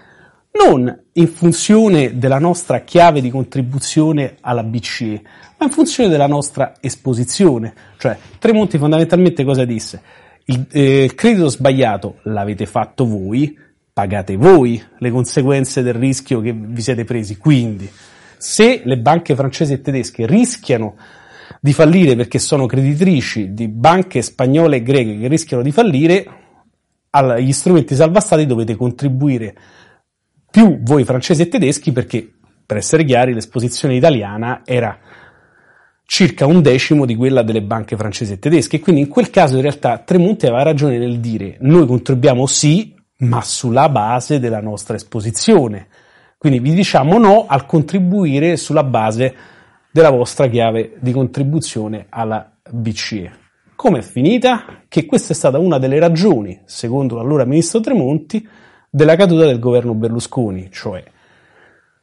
[SPEAKER 5] non in funzione della nostra chiave di contribuzione alla BCE, ma in funzione della nostra esposizione. Cioè, Tremonti fondamentalmente cosa disse? Il eh, credito sbagliato l'avete fatto voi, pagate voi le conseguenze del rischio che vi siete presi. Quindi, se le banche francesi e tedesche rischiano di fallire perché sono creditrici di banche spagnole e greche che rischiano di fallire, agli strumenti salvastati dovete contribuire più voi francesi e tedeschi perché, per essere chiari, l'esposizione italiana era circa un decimo di quella delle banche francesi e tedesche quindi in quel caso in realtà Tremonti aveva ragione nel dire noi contribuiamo sì, ma sulla base della nostra esposizione. Quindi vi diciamo no al contribuire sulla base della vostra chiave di contribuzione alla BCE. Come è finita? Che questa è stata una delle ragioni, secondo l'allora ministro Tremonti, della caduta del governo Berlusconi, cioè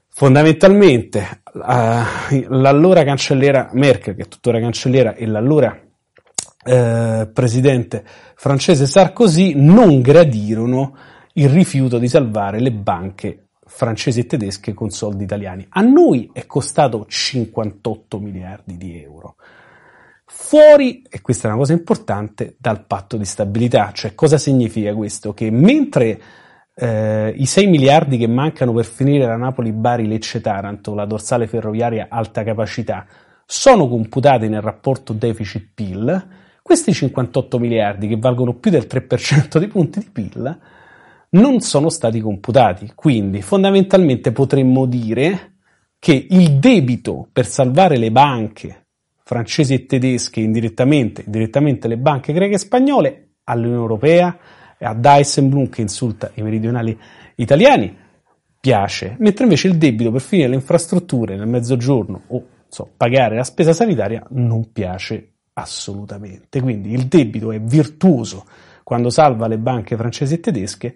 [SPEAKER 5] fondamentalmente l'allora cancelliera Merkel, che è tuttora cancelliera, e l'allora uh, presidente francese Sarkozy non gradirono il rifiuto di salvare le banche francesi e tedesche con soldi italiani. A noi è costato 58 miliardi di euro. Fuori, e questa è una cosa importante, dal patto di stabilità. Cioè, cosa significa questo? Che mentre eh, i 6 miliardi che mancano per finire la Napoli-Bari-Lecce-Taranto, la dorsale ferroviaria alta capacità, sono computati nel rapporto deficit-PIL, questi 58 miliardi, che valgono più del 3% di punti di PIL, non sono stati computati. Quindi fondamentalmente potremmo dire che il debito per salvare le banche francesi e tedesche indirettamente, direttamente le banche greche e spagnole all'Unione Europea a Dijsselbloem che insulta i meridionali italiani piace, mentre invece il debito per finire le infrastrutture nel mezzogiorno o so, pagare la spesa sanitaria non piace assolutamente. Quindi il debito è virtuoso quando salva le banche francesi e tedesche,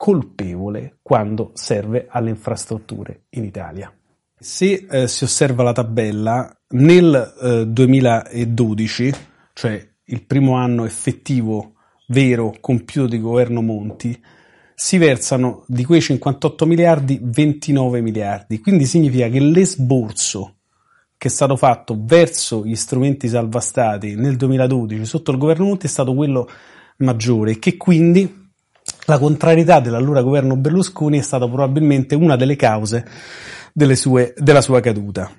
[SPEAKER 5] colpevole quando serve alle infrastrutture in Italia. Se eh, si osserva la tabella, nel eh, 2012, cioè il primo anno effettivo vero compiuto di governo Monti, si versano di quei 58 miliardi 29 miliardi. Quindi significa che l'esborso che è stato fatto verso gli strumenti salvastati nel 2012 sotto il governo Monti è stato quello maggiore che quindi la contrarietà dell'allora governo Berlusconi è stata probabilmente una delle cause delle sue, della sua caduta.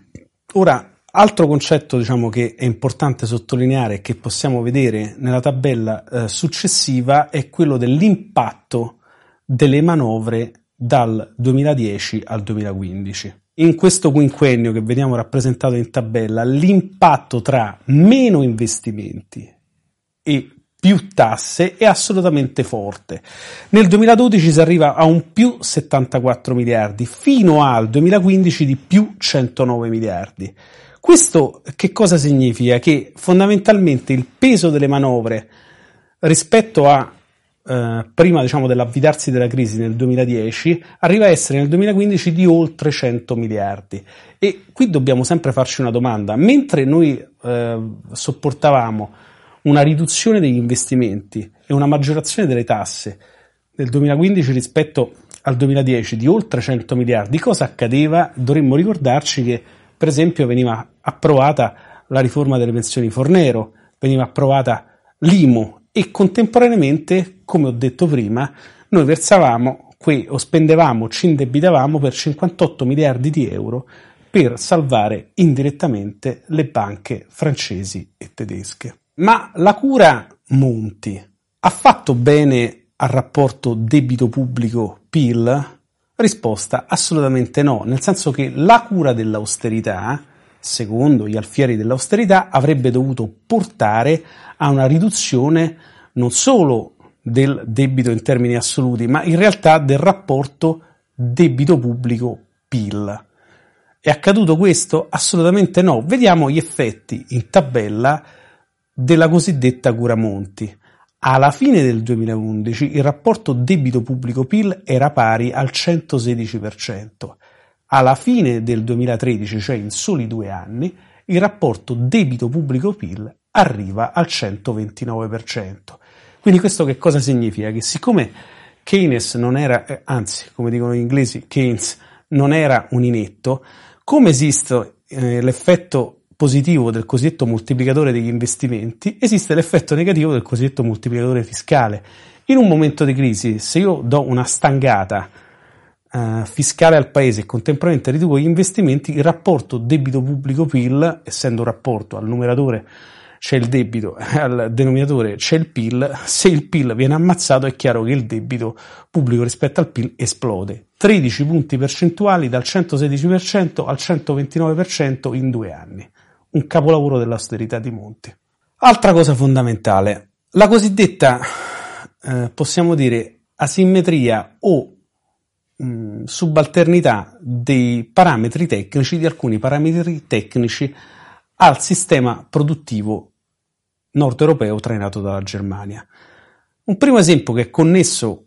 [SPEAKER 5] Ora, altro concetto diciamo, che è importante sottolineare e che possiamo vedere nella tabella eh, successiva è quello dell'impatto delle manovre dal 2010 al 2015. In questo quinquennio che vediamo rappresentato in tabella, l'impatto tra meno investimenti e più tasse è assolutamente forte. Nel 2012 si arriva a un più 74 miliardi, fino al 2015 di più 109 miliardi. Questo che cosa significa? Che fondamentalmente il peso delle manovre rispetto a eh, prima diciamo, dell'avvitarsi della crisi nel 2010 arriva a essere nel 2015 di oltre 100 miliardi. E qui dobbiamo sempre farci una domanda. Mentre noi eh, sopportavamo una riduzione degli investimenti e una maggiorazione delle tasse nel 2015 rispetto al 2010 di oltre 100 miliardi, cosa accadeva? Dovremmo ricordarci che, per esempio, veniva approvata la riforma delle pensioni Fornero, veniva approvata l'IMU e contemporaneamente, come ho detto prima, noi versavamo qui o spendevamo, ci indebitavamo per 58 miliardi di euro per salvare indirettamente le banche francesi e tedesche. Ma la cura Monti ha fatto bene al rapporto debito pubblico-PIL? Risposta assolutamente no, nel senso che la cura dell'austerità, secondo gli alfieri dell'austerità, avrebbe dovuto portare a una riduzione non solo del debito in termini assoluti, ma in realtà del rapporto debito pubblico-PIL. È accaduto questo? Assolutamente no. Vediamo gli effetti in tabella della cosiddetta cura Monti. Alla fine del 2011 il rapporto debito pubblico-PIL era pari al 116%. Alla fine del 2013, cioè in soli due anni, il rapporto debito pubblico-PIL arriva al 129%. Quindi questo che cosa significa? Che siccome Keynes non era, eh, anzi, come dicono gli inglesi, Keynes non era un inetto, come esiste eh, l'effetto positivo del cosiddetto moltiplicatore degli investimenti, esiste l'effetto negativo del cosiddetto moltiplicatore fiscale. In un momento di crisi, se io do una stangata uh, fiscale al paese e contemporaneamente riduco gli investimenti, il rapporto debito pubblico-PIL, essendo un rapporto al numeratore c'è il debito, al denominatore c'è il PIL, se il PIL viene ammazzato è chiaro che il debito pubblico rispetto al PIL esplode. 13 punti percentuali dal 116% al 129% in due anni un capolavoro dell'austerità di Monti. Altra cosa fondamentale, la cosiddetta, eh, possiamo dire, asimmetria o mh, mm, subalternità dei parametri tecnici, di alcuni parametri tecnici al sistema produttivo nord europeo trainato dalla Germania. Un primo esempio che è connesso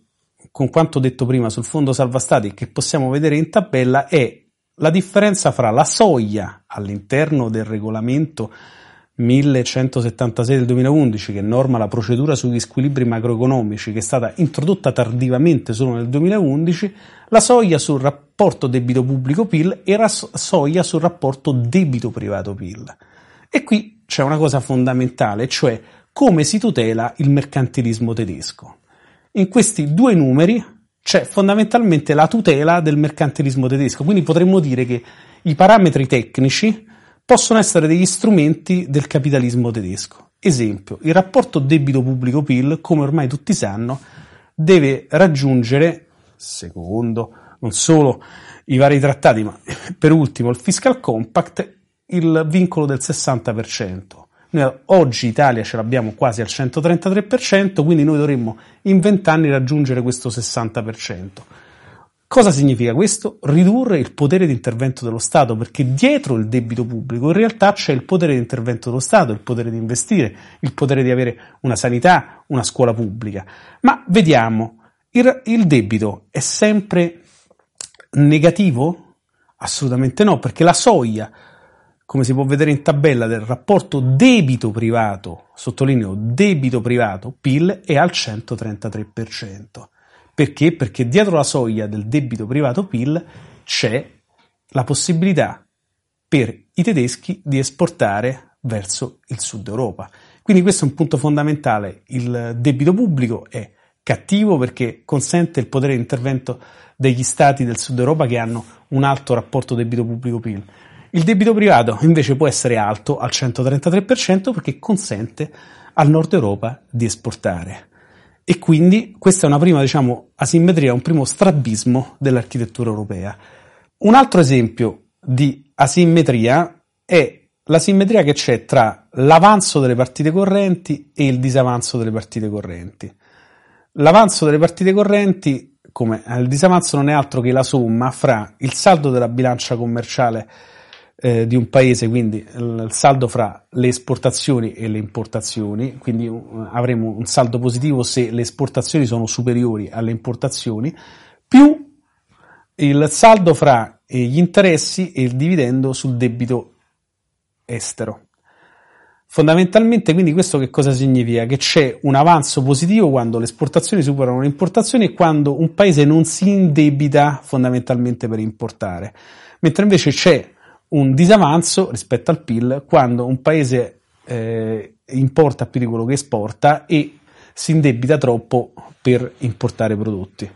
[SPEAKER 5] con quanto detto prima sul fondo salva stati che possiamo vedere in tabella è la differenza fra la soglia all'interno del regolamento 1176 del 2011 che norma la procedura sugli squilibri macroeconomici che è stata introdotta tardivamente solo nel 2011, la soglia sul rapporto debito pubblico PIL e la soglia sul rapporto debito privato PIL. E qui c'è una cosa fondamentale, cioè come si tutela il mercantilismo tedesco. In questi due numeri c'è fondamentalmente la tutela del mercantilismo tedesco, quindi potremmo dire che i parametri tecnici possono essere degli strumenti del capitalismo tedesco. Esempio, il rapporto debito pubblico-PIL, come ormai tutti sanno, deve raggiungere, secondo non solo i vari trattati, ma per ultimo il fiscal compact, il vincolo del 60%. Noi oggi Italia ce l'abbiamo quasi al 133%, quindi noi dovremmo in 20 anni raggiungere questo 60%. Cosa significa questo? Ridurre il potere di intervento dello Stato, perché dietro il debito pubblico in realtà c'è il potere di intervento dello Stato, il potere di investire, il potere di avere una sanità, una scuola pubblica. Ma vediamo, il, il debito è sempre negativo? Assolutamente no, perché la soglia come si può vedere in tabella del rapporto debito privato, sottolineo debito privato, PIL è al 133%. Perché? Perché dietro la soglia del debito privato PIL c'è la possibilità per i tedeschi di esportare verso il sud Europa. Quindi questo è un punto fondamentale. Il debito pubblico è cattivo perché consente il potere di intervento degli stati del sud Europa che hanno un alto rapporto debito pubblico-PIL. Il debito privato invece può essere alto al 133% perché consente al nord Europa di esportare. E quindi questa è una prima, diciamo, asimmetria, un primo strabismo dell'architettura europea. Un altro esempio di asimmetria è l'asimmetria che c'è tra l'avanzo delle partite correnti e il disavanzo delle partite correnti. L'avanzo delle partite correnti, come il disavanzo, non è altro che la somma fra il saldo della bilancia commerciale eh, di un paese, quindi il saldo fra le esportazioni e le importazioni, quindi avremo un saldo positivo se le esportazioni sono superiori alle importazioni, più il saldo fra gli interessi e il dividendo sul debito estero. Fondamentalmente, quindi, questo che cosa significa? Che c'è un avanzo positivo quando le esportazioni superano le importazioni e quando un paese non si indebita fondamentalmente per importare, mentre invece c'è un disavanzo rispetto al PIL quando un paese eh, importa più di quello che esporta e si indebita troppo per importare prodotti.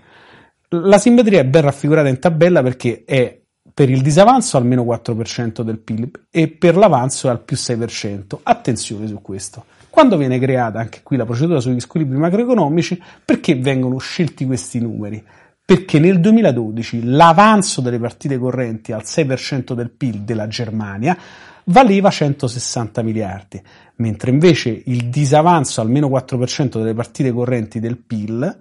[SPEAKER 5] La simmetria è ben raffigurata in tabella perché è per il disavanzo al meno 4% del PIL e per l'avanzo al più 6%. Attenzione su questo. Quando viene creata anche qui la procedura sugli squilibri macroeconomici, perché vengono scelti questi numeri? Perché nel 2012 l'avanzo delle partite correnti al 6% del PIL della Germania valeva 160 miliardi, mentre invece il disavanzo al meno 4% delle partite correnti del PIL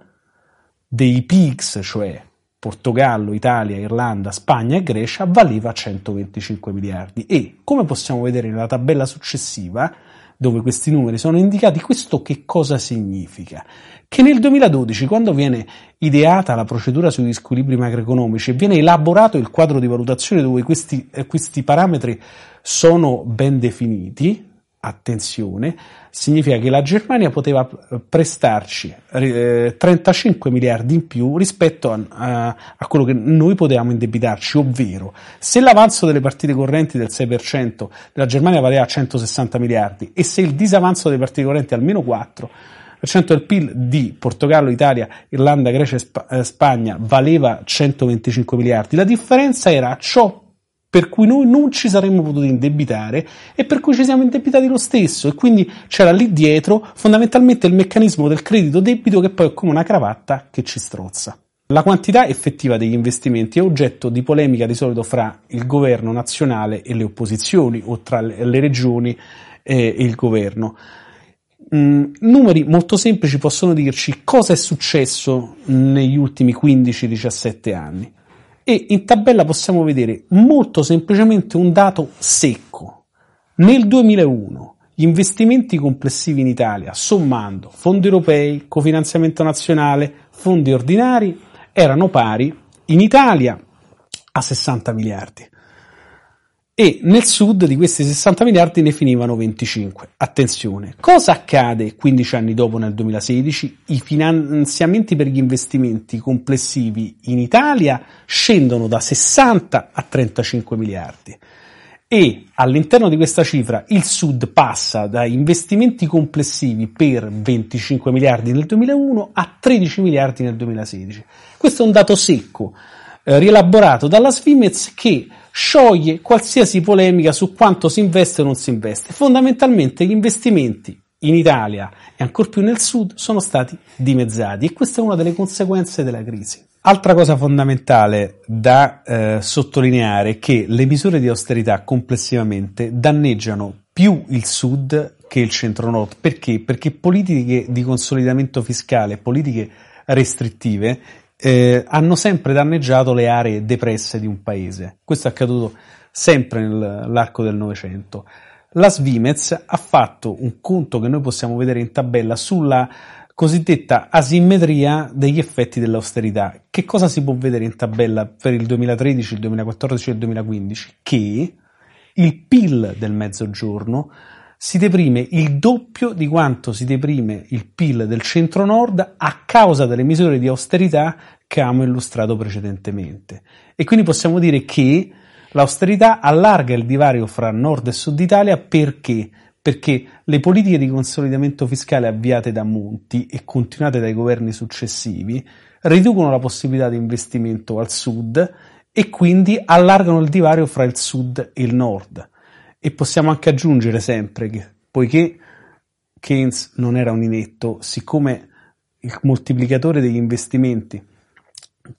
[SPEAKER 5] dei PIGS, cioè Portogallo, Italia, Irlanda, Spagna e Grecia, valeva 125 miliardi. E come possiamo vedere nella tabella successiva, dove questi numeri sono indicati, questo che cosa significa? che nel 2012, quando viene ideata la procedura sugli squilibri macroeconomici e viene elaborato il quadro di valutazione dove questi, eh, questi parametri sono ben definiti, attenzione, significa che la Germania poteva prestarci eh, 35 miliardi in più rispetto a, a, a, quello che noi potevamo indebitarci, ovvero se l'avanzo delle partite correnti del 6% della Germania valeva 160 miliardi e se il disavanzo delle partite correnti almeno 4, del PIL di Portogallo, Italia, Irlanda, Grecia e Sp- eh, Spagna valeva 125 miliardi. La differenza era ciò per cui noi non ci saremmo potuti indebitare e per cui ci siamo indebitati lo stesso e quindi c'era lì dietro fondamentalmente il meccanismo del credito debito che poi è come una cravatta che ci strozza. La quantità effettiva degli investimenti è oggetto di polemica di solito fra il governo nazionale e le opposizioni o tra le regioni e il governo mm, numeri molto semplici possono dirci cosa è successo negli ultimi 15-17 anni. E in tabella possiamo vedere molto semplicemente un dato secco. Nel 2001 gli investimenti complessivi in Italia, sommando fondi europei, cofinanziamento nazionale, fondi ordinari, erano pari in Italia a 60 miliardi e nel sud di questi 60 miliardi ne finivano 25. Attenzione, cosa accade 15 anni dopo nel 2016? I finanziamenti per gli investimenti complessivi in Italia scendono da 60 a 35 miliardi e all'interno di questa cifra il Sud passa da investimenti complessivi per 25 miliardi nel 2001 a 13 miliardi nel 2016. Questo è un dato secco, eh, rielaborato dalla Svimez che scioglie qualsiasi polemica su quanto si investe o non si investe. Fondamentalmente gli investimenti in Italia e ancor più nel sud sono stati dimezzati e questa è una delle conseguenze della crisi. Altra cosa fondamentale da eh, sottolineare è che le misure di austerità complessivamente danneggiano più il sud che il centro-nord. Perché? Perché politiche di consolidamento fiscale, politiche restrittive eh, hanno sempre danneggiato le aree depresse di un paese. Questo è accaduto sempre nell'arco del Novecento. La Svimez ha fatto un conto che noi possiamo vedere in tabella sulla cosiddetta asimmetria degli effetti dell'austerità. Che cosa si può vedere in tabella per il 2013, il 2014 e il 2015? Che il PIL del mezzogiorno si deprime il doppio di quanto si deprime il PIL del centro-nord a causa delle misure di austerità che abbiamo illustrato precedentemente. E quindi possiamo dire che l'austerità allarga il divario fra nord e sud Italia perché? Perché le politiche di consolidamento fiscale avviate da Monti e continuate dai governi successivi riducono la possibilità di investimento al sud e quindi allargano il divario fra il sud e il nord. E possiamo anche aggiungere sempre che, poiché Keynes non era un inetto, siccome il moltiplicatore degli investimenti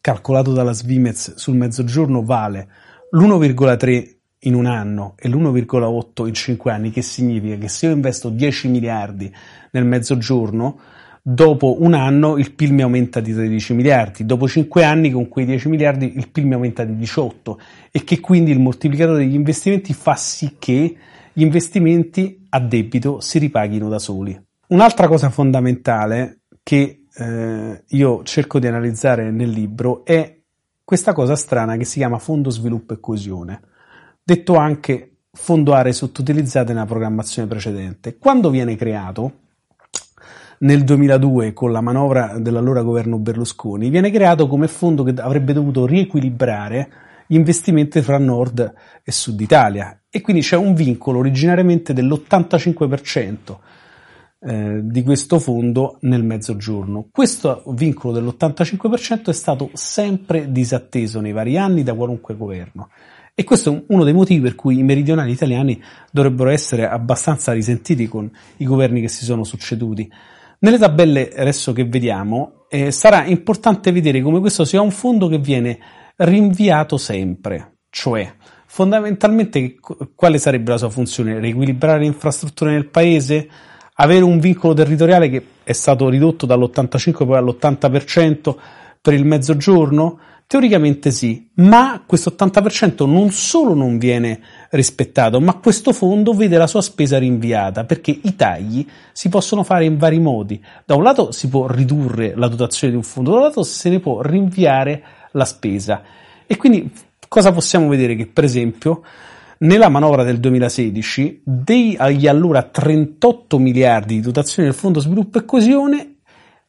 [SPEAKER 5] calcolato dalla Svimez sul mezzogiorno vale l'1,3 in un anno e l'1,8 in 5 anni, che significa che se io investo 10 miliardi nel mezzogiorno, dopo un anno il PIL mi aumenta di 13 miliardi, dopo 5 anni con quei 10 miliardi il PIL mi aumenta di 18 e che quindi il moltiplicatore degli investimenti fa sì che gli investimenti a debito si ripaghino da soli. Un'altra cosa fondamentale che eh, io cerco di analizzare nel libro è questa cosa strana che si chiama Fondo Sviluppo e Coesione, detto anche fondo aree sottoutilizzate nella programmazione precedente. Quando viene creato, nel 2002 con la manovra dell'allora governo Berlusconi, viene creato come fondo che avrebbe dovuto riequilibrare gli investimenti fra nord e sud Italia e quindi c'è un vincolo originariamente dell'85% eh, di questo fondo nel mezzogiorno. Questo vincolo dell'85% è stato sempre disatteso nei vari anni da qualunque governo. E questo è uno dei motivi per cui i meridionali italiani dovrebbero essere abbastanza risentiti con i governi che si sono succeduti. Nelle tabelle adesso che vediamo eh, sarà importante vedere come questo sia un fondo che viene rinviato sempre, cioè fondamentalmente quale sarebbe la sua funzione? Riequilibrare le infrastrutture nel paese? Avere un vincolo territoriale che è stato ridotto dall'85 poi all'80% per il mezzogiorno? Teoricamente sì, ma questo 80% non solo non viene rispettato, ma questo fondo vede la sua spesa rinviata perché i tagli si possono fare in vari modi. Da un lato si può ridurre la dotazione di un fondo, dall'altro se ne può rinviare la spesa. E quindi cosa possiamo vedere? Che per esempio nella manovra del 2016 degli allora 38 miliardi di dotazione del Fondo Sviluppo e Coesione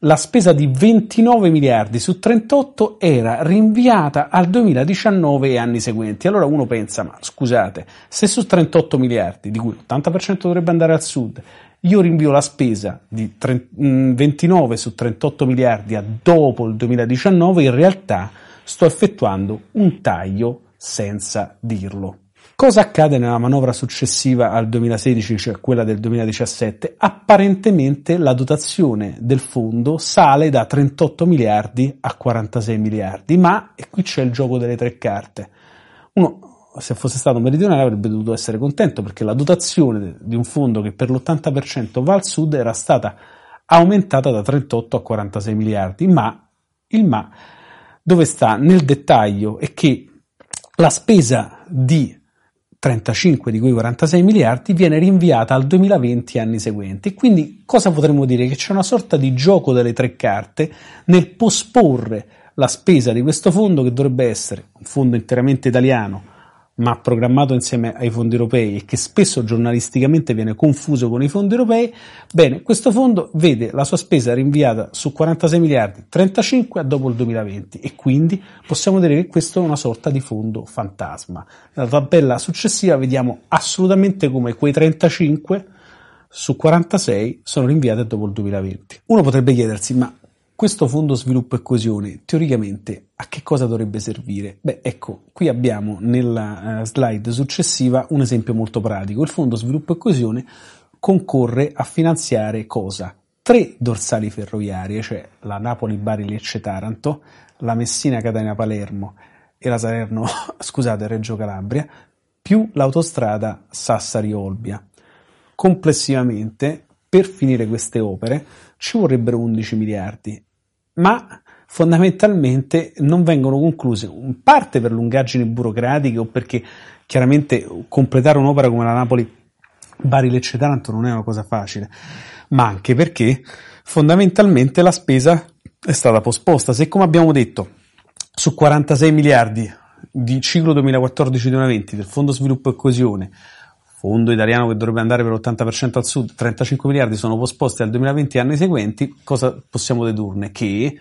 [SPEAKER 5] la spesa di 29 miliardi su 38 era rinviata al 2019 e anni seguenti. Allora uno pensa, ma scusate, se su 38 miliardi, di cui l'80% dovrebbe andare al sud, io rinvio la spesa di 29 mm, su 38 miliardi a dopo il 2019, in realtà sto effettuando un taglio senza dirlo. Cosa accade nella manovra successiva al 2016, cioè quella del 2017? Apparentemente la dotazione del fondo sale da 38 miliardi a 46 miliardi, ma, e qui c'è il gioco delle tre carte, uno se fosse stato meridionale avrebbe dovuto essere contento perché la dotazione di un fondo che per l'80% va al sud era stata aumentata da 38 a 46 miliardi, ma il ma dove sta nel dettaglio è che la spesa di 35 di quei 46 miliardi viene rinviata al 2020 e anni seguenti. Quindi cosa potremmo dire? Che c'è una sorta di gioco delle tre carte nel posporre la spesa di questo fondo che dovrebbe essere un fondo interamente italiano ma programmato insieme ai fondi europei e che spesso giornalisticamente viene confuso con i fondi europei, bene, questo fondo vede la sua spesa rinviata su 46 miliardi, 35 a dopo il 2020 e quindi possiamo dire che questo è una sorta di fondo fantasma. Nella tabella successiva vediamo assolutamente come quei 35 su 46 sono rinviate dopo il 2020. Uno potrebbe chiedersi, ma questo fondo sviluppo e coesione teoricamente a che cosa dovrebbe servire? Beh, ecco, qui abbiamo nella uh, slide successiva un esempio molto pratico. Il fondo sviluppo e coesione concorre a finanziare cosa? Tre dorsali ferroviarie, cioè la Napoli-Bari-Lecce-Taranto, la Messina-Catania-Palermo e la Salerno, scusate, Reggio Calabria, più l'autostrada Sassari-Olbia. Complessivamente, per finire queste opere, ci vorrebbero 11 miliardi ma fondamentalmente non vengono concluse, in parte per lungaggini burocratiche o perché chiaramente completare un'opera come la Napoli Bari Lecce Taranto non è una cosa facile, ma anche perché fondamentalmente la spesa è stata posposta. Se come abbiamo detto su 46 miliardi di ciclo 2014-2020 del Fondo Sviluppo e Coesione fondo italiano che dovrebbe andare per l'80% al sud, 35 miliardi sono posposti al 2020 e anni seguenti, cosa possiamo dedurne? Che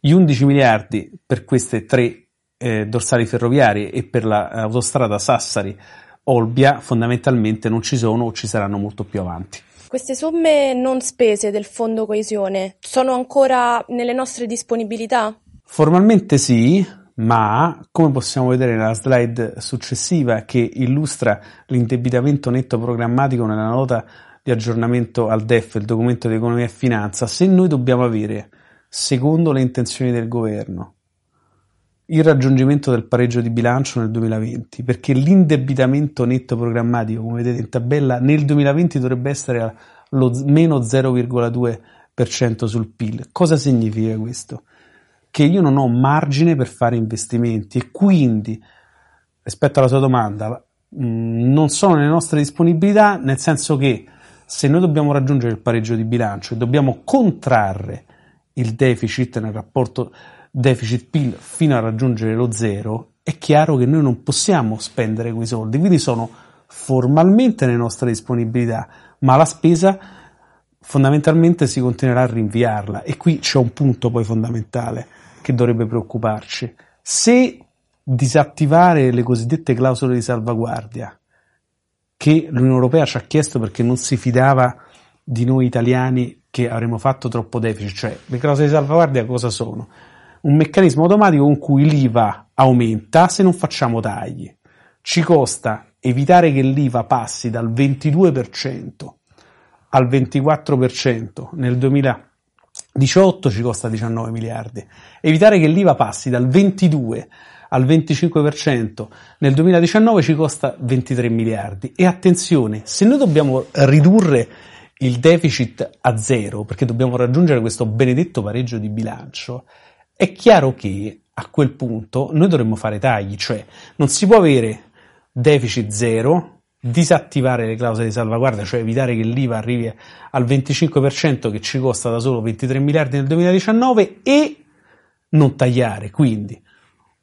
[SPEAKER 5] gli 11 miliardi per queste tre eh, dorsali ferroviarie e per l'autostrada Sassari-Olbia fondamentalmente non ci sono o ci saranno molto più avanti.
[SPEAKER 4] Queste somme non spese del fondo coesione sono ancora nelle nostre disponibilità?
[SPEAKER 5] Formalmente sì, ma come possiamo vedere nella slide successiva che illustra l'indebitamento netto programmatico nella nota di aggiornamento al DEF, il documento di economia e finanza, se noi dobbiamo avere, secondo le intenzioni del governo, il raggiungimento del pareggio di bilancio nel 2020, perché l'indebitamento netto programmatico, come vedete in tabella, nel 2020 dovrebbe essere lo meno 0,2% sul PIL. Cosa significa questo? che io non ho margine per fare investimenti e quindi, rispetto alla sua domanda, mm, non sono nelle nostre disponibilità, nel senso che se noi dobbiamo raggiungere il pareggio di bilancio e dobbiamo contrarre il deficit nel rapporto deficit-PIL fino a raggiungere lo zero, è chiaro che noi non possiamo spendere quei soldi, quindi sono formalmente nelle nostre disponibilità, ma la spesa fondamentalmente si continuerà a rinviarla e qui c'è un punto poi fondamentale che dovrebbe preoccuparci. Se disattivare le cosiddette clausole di salvaguardia che l'Unione Europea ci ha chiesto perché non si fidava di noi italiani che avremmo fatto troppo deficit, cioè le clausole di salvaguardia cosa sono? Un meccanismo automatico con cui l'IVA aumenta se non facciamo tagli. Ci costa evitare che l'IVA passi dal 22% al 24% nel 2000 18 ci costa 19 miliardi. Evitare che l'IVA passi dal 22 al 25% nel 2019 ci costa 23 miliardi. E attenzione, se noi dobbiamo ridurre il deficit a zero, perché dobbiamo raggiungere questo benedetto pareggio di bilancio, è chiaro che a quel punto noi dovremmo fare tagli, cioè non si può avere deficit zero disattivare le clausole di salvaguardia, cioè evitare che l'IVA arrivi al 25% che ci costa da solo 23 miliardi nel 2019 e non tagliare. Quindi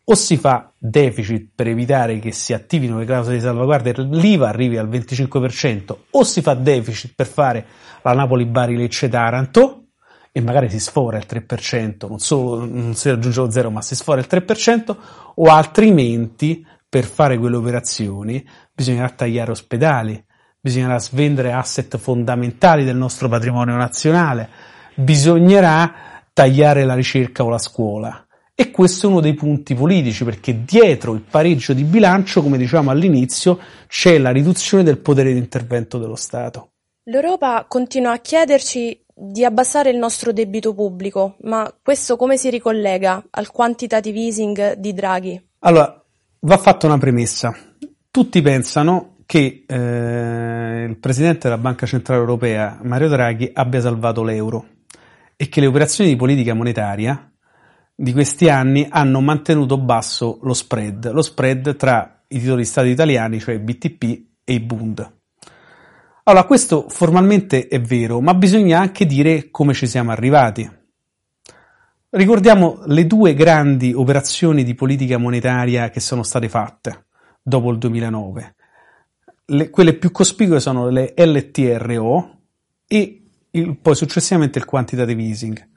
[SPEAKER 5] o si fa deficit per evitare che si attivino le clausole di salvaguardia e l'IVA arrivi al 25% o si fa deficit per fare la Napoli-Bari-Lecce-Taranto e magari si sfora il 3%, non solo non si raggiunge lo zero ma si sfora il 3% o altrimenti per fare quelle operazioni bisognerà tagliare ospedali, bisognerà svendere asset fondamentali del nostro patrimonio nazionale, bisognerà tagliare la ricerca o la scuola. E questo è uno dei punti politici, perché dietro il pareggio di bilancio, come dicevamo all'inizio, c'è la riduzione del potere di intervento dello Stato.
[SPEAKER 4] L'Europa continua a chiederci di abbassare il nostro debito pubblico, ma questo come si ricollega al quantitative easing di Draghi?
[SPEAKER 5] Allora, Va fatta una premessa. Tutti pensano che eh, il presidente della Banca Centrale Europea, Mario Draghi, abbia salvato l'euro e che le operazioni di politica monetaria di questi anni hanno mantenuto basso lo spread, lo spread tra i titoli di Stato italiani, cioè BTP e i Bund. Allora, questo formalmente è vero, ma bisogna anche dire come ci siamo arrivati. Ricordiamo le due grandi operazioni di politica monetaria che sono state fatte dopo il 2009. Le, quelle più cospicue sono le LTRO e il, poi successivamente il quantitative easing.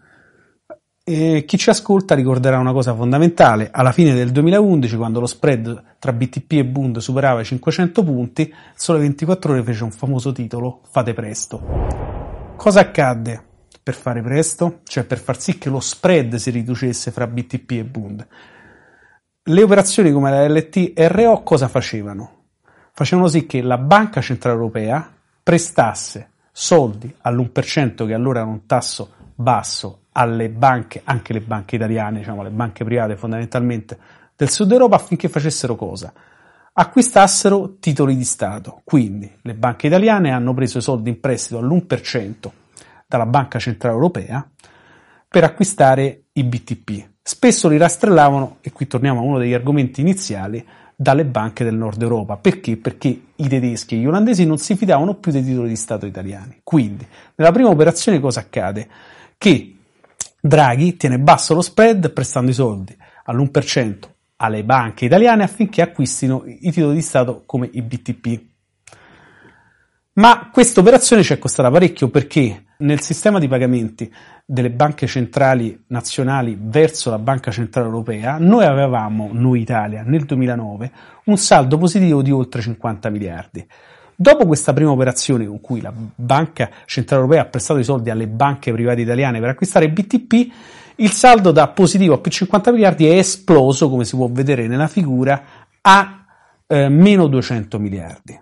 [SPEAKER 5] E chi ci ascolta ricorderà una cosa fondamentale, alla fine del 2011 quando lo spread tra BTP e Bund superava i 500 punti, Sole 24 ore fece un famoso titolo Fate presto. Cosa accadde per fare presto? Cioè per far sì che lo spread si riducesse fra BTP e Bund. Le operazioni come la LTRO cosa facevano? Facevano sì che la Banca Centrale Europea prestasse soldi all'1% che allora era un tasso basso alle banche, anche le banche italiane, diciamo le banche private fondamentalmente del sud Europa affinché facessero cosa? Acquistassero titoli di Stato. Quindi le banche italiane hanno preso i soldi in prestito all'1% dalla Banca Centrale Europea per acquistare i BTP. Spesso li rastrellavano, e qui torniamo a uno degli argomenti iniziali, dalle banche del nord Europa. Perché? Perché i tedeschi e gli olandesi non si fidavano più dei titoli di Stato italiani. Quindi, nella prima operazione cosa accade? Che Draghi tiene basso lo spread prestando i soldi all'1% alle banche italiane affinché acquistino i titoli di Stato come i BTP. Ma questa operazione ci è costata parecchio perché nel sistema di pagamenti delle banche centrali nazionali verso la Banca Centrale Europea, noi avevamo, noi Italia, nel 2009, un saldo positivo di oltre 50 miliardi. Dopo questa prima operazione con cui la Banca Centrale Europea ha prestato i soldi alle banche private italiane per acquistare BTP, il saldo da positivo a più 50 miliardi è esploso, come si può vedere nella figura, a eh, meno 200 miliardi.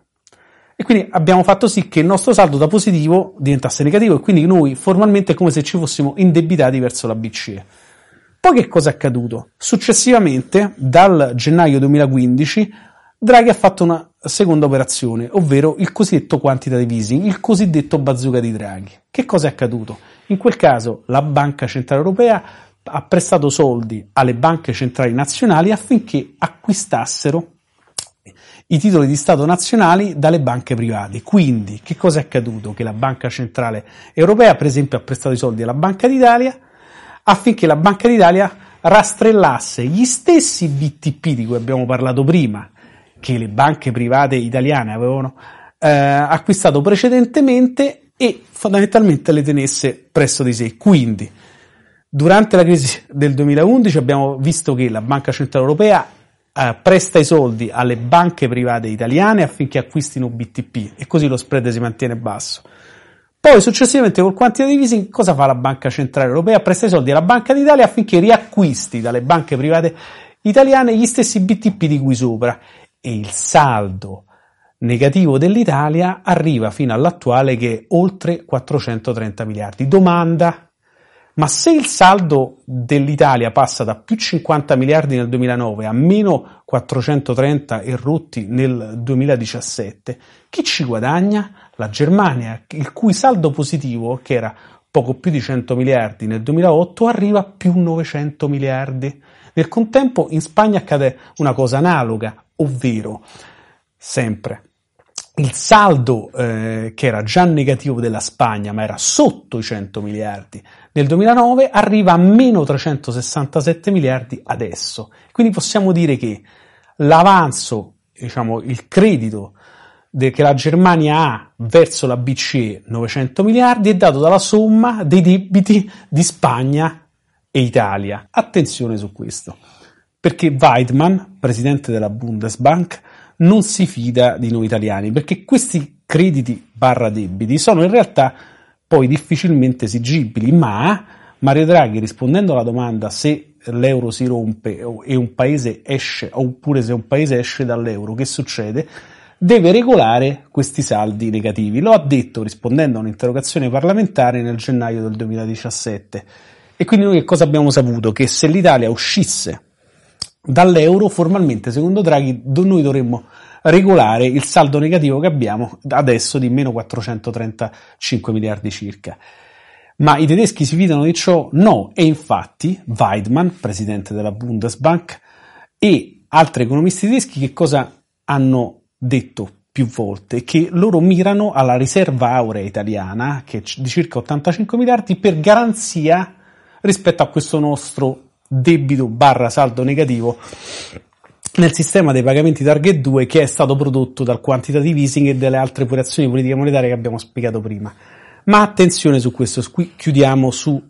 [SPEAKER 5] E quindi abbiamo fatto sì che il nostro saldo da positivo diventasse negativo e quindi noi formalmente è come se ci fossimo indebitati verso la BCE. Poi che cosa è accaduto? Successivamente, dal gennaio 2015, Draghi ha fatto una seconda operazione, ovvero il cosiddetto quantitative easing, il cosiddetto bazooka di Draghi. Che cosa è accaduto? In quel caso la Banca Centrale Europea ha prestato soldi alle banche centrali nazionali affinché acquistassero i titoli di Stato nazionali dalle banche private. Quindi, che cosa è accaduto? Che la Banca Centrale Europea, per esempio, ha prestato i soldi alla Banca d'Italia affinché la Banca d'Italia rastrellasse gli stessi BTP di cui abbiamo parlato prima, che le banche private italiane avevano eh, acquistato precedentemente e fondamentalmente le tenesse presso di sé. Quindi, durante la crisi del 2011 abbiamo visto che la Banca Centrale Europea eh, presta i soldi alle banche private italiane affinché acquistino BTP e così lo spread si mantiene basso. Poi successivamente col quantitative easing cosa fa la Banca Centrale Europea? Presta i soldi alla Banca d'Italia affinché riacquisti dalle banche private italiane gli stessi BTP di cui sopra e il saldo negativo dell'Italia arriva fino all'attuale che è oltre 430 miliardi. Domanda ma se il saldo dell'Italia passa da più 50 miliardi nel 2009 a meno 430 e rotti nel 2017, chi ci guadagna? La Germania, il cui saldo positivo, che era poco più di 100 miliardi nel 2008, arriva a più 900 miliardi. Nel contempo in Spagna accade una cosa analoga, ovvero sempre il saldo eh, che era già negativo della Spagna, ma era sotto i 100 miliardi nel 2009, arriva a meno 367 miliardi adesso. Quindi possiamo dire che l'avanzo, diciamo, il credito che la Germania ha verso la BCE, 900 miliardi, è dato dalla somma dei debiti di Spagna e Italia. Attenzione su questo, perché Weidmann, presidente della Bundesbank, non si fida di noi italiani, perché questi crediti barra debiti sono in realtà poi difficilmente esigibili, ma Mario Draghi rispondendo alla domanda se l'euro si rompe e un paese esce, oppure se un paese esce dall'euro, che succede? Deve regolare questi saldi negativi. Lo ha detto rispondendo a un'interrogazione parlamentare nel gennaio del 2017. E quindi noi che cosa abbiamo saputo? Che se l'Italia uscisse dall'euro, formalmente, secondo Draghi, noi dovremmo regolare il saldo negativo che abbiamo adesso di meno 435 miliardi circa. Ma i tedeschi si fidano di ciò? No, e infatti Weidmann, presidente della Bundesbank, e altri economisti tedeschi che cosa hanno detto più volte che loro mirano alla riserva aurea italiana, che è di circa 85 miliardi, per garanzia rispetto a questo nostro debito barra saldo negativo nel sistema dei pagamenti target 2 che è stato prodotto dal quantitative easing e dalle altre operazioni di politica monetaria che abbiamo spiegato prima. Ma attenzione su questo, qui chiudiamo su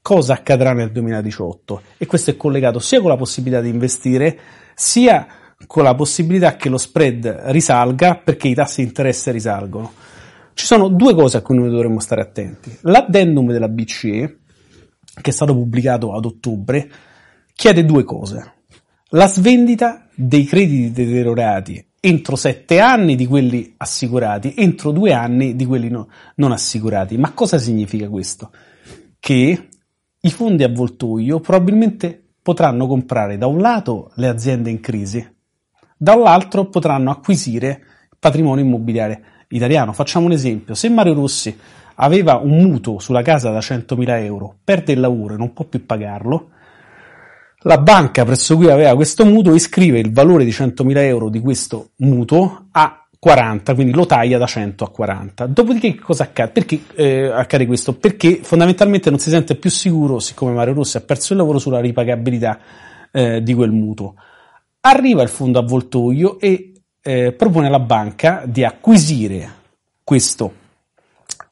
[SPEAKER 5] cosa accadrà nel 2018 e questo è collegato sia con la possibilità di investire sia con la possibilità che lo spread risalga perché i tassi di interesse risalgono. Ci sono due cose a cui noi dovremmo stare attenti. L'addendum della BCE, che è stato pubblicato ad ottobre, chiede due cose. La svendita dei crediti deteriorati entro sette anni di quelli assicurati, entro due anni di quelli no, non assicurati. Ma cosa significa questo? Che i fondi avvoltoio probabilmente potranno comprare da un lato le aziende in crisi, dall'altro potranno acquisire patrimonio immobiliare italiano. Facciamo un esempio, se Mario Rossi aveva un mutuo sulla casa da 100.000 euro, perde il lavoro e non può più pagarlo, la banca presso cui aveva questo mutuo iscrive il valore di 100.000 euro di questo mutuo a 40, quindi lo taglia da 100 a 40. Dopodiché cosa accade? Perché eh, accade questo? Perché fondamentalmente non si sente più sicuro, siccome Mario Rossi ha perso il lavoro, sulla ripagabilità eh, di quel mutuo. Arriva il fondo avvoltoio e eh, propone alla banca di acquisire questo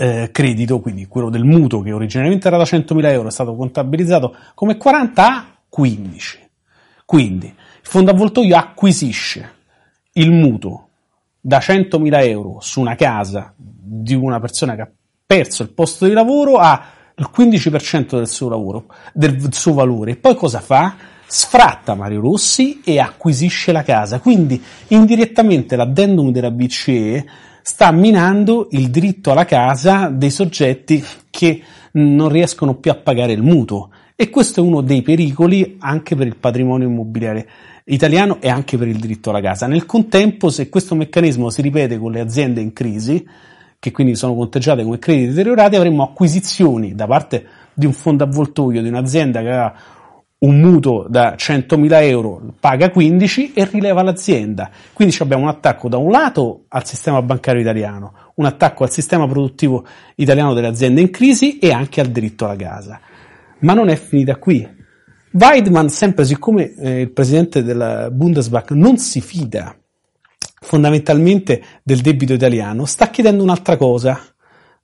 [SPEAKER 5] eh, credito, quindi quello del mutuo che originariamente era da 100.000 euro, è stato contabilizzato come 40 a 15. Quindi il fondo avvoltoio acquisisce il mutuo da 100.000 euro su una casa di una persona che ha perso il posto di lavoro a il 15% del suo lavoro, del suo valore. Poi cosa fa? Sfratta Mario Rossi e acquisisce la casa. Quindi indirettamente l'addendum della BCE sta minando il diritto alla casa dei soggetti che non riescono più a pagare il mutuo. E questo è uno dei pericoli anche per il patrimonio immobiliare italiano e anche per il diritto alla casa. Nel contempo, se questo meccanismo si ripete con le aziende in crisi, che quindi sono conteggiate come crediti deteriorati, avremo acquisizioni da parte di un fondo avvoltoio di un'azienda che ha un mutuo da 100.000 euro, paga 15 e rileva l'azienda. Quindi abbiamo un attacco da un lato al sistema bancario italiano, un attacco al sistema produttivo italiano delle aziende in crisi e anche al diritto alla casa. Ma non è finita qui. Weidmann, sempre siccome eh, il presidente della Bundesbank non si fida fondamentalmente del debito italiano, sta chiedendo un'altra cosa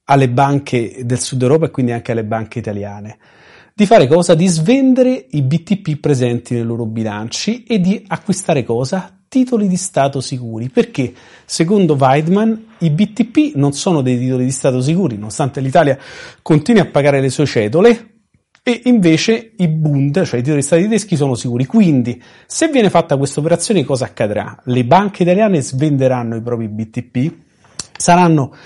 [SPEAKER 5] alle banche del sud Europa e quindi anche alle banche italiane. Di fare cosa? Di svendere i BTP presenti nei loro bilanci e di acquistare cosa? Titoli di Stato sicuri. Perché, secondo Weidmann, i BTP non sono dei titoli di Stato sicuri, nonostante l'Italia continui a pagare le sue cedole, e invece i Bund, cioè i titoli di Stato tedeschi, sono sicuri. Quindi, se viene fatta questa operazione, cosa accadrà? Le banche italiane svenderanno i propri BTP, saranno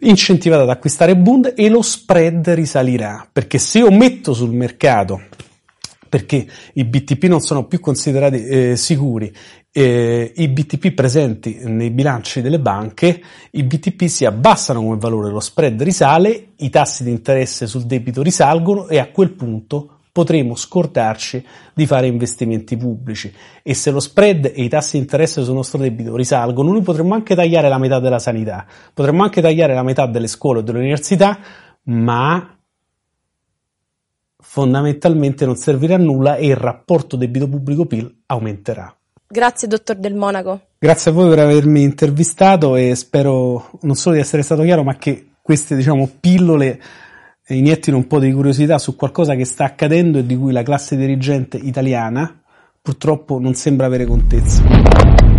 [SPEAKER 5] incentivate ad acquistare Bund e lo spread risalirà, perché se io metto sul mercato perché i BTP non sono più considerati eh, sicuri eh, i BTP presenti nei bilanci delle banche, i BTP si abbassano come valore, lo spread risale, i tassi di interesse sul debito risalgono e a quel punto potremo scordarci di fare investimenti pubblici e se lo spread e i tassi di interesse sul nostro debito risalgono, noi potremmo anche tagliare la metà della sanità, potremmo anche tagliare la metà delle scuole o delle università, ma fondamentalmente non servirà a nulla e il rapporto debito pubblico-PIL aumenterà.
[SPEAKER 4] Grazie, dottor Del Monaco.
[SPEAKER 5] Grazie a voi per avermi intervistato e spero non solo di essere stato chiaro, ma che queste diciamo, pillole iniettino un po' di curiosità su qualcosa che sta accadendo e di cui la classe dirigente italiana purtroppo non sembra avere contezza.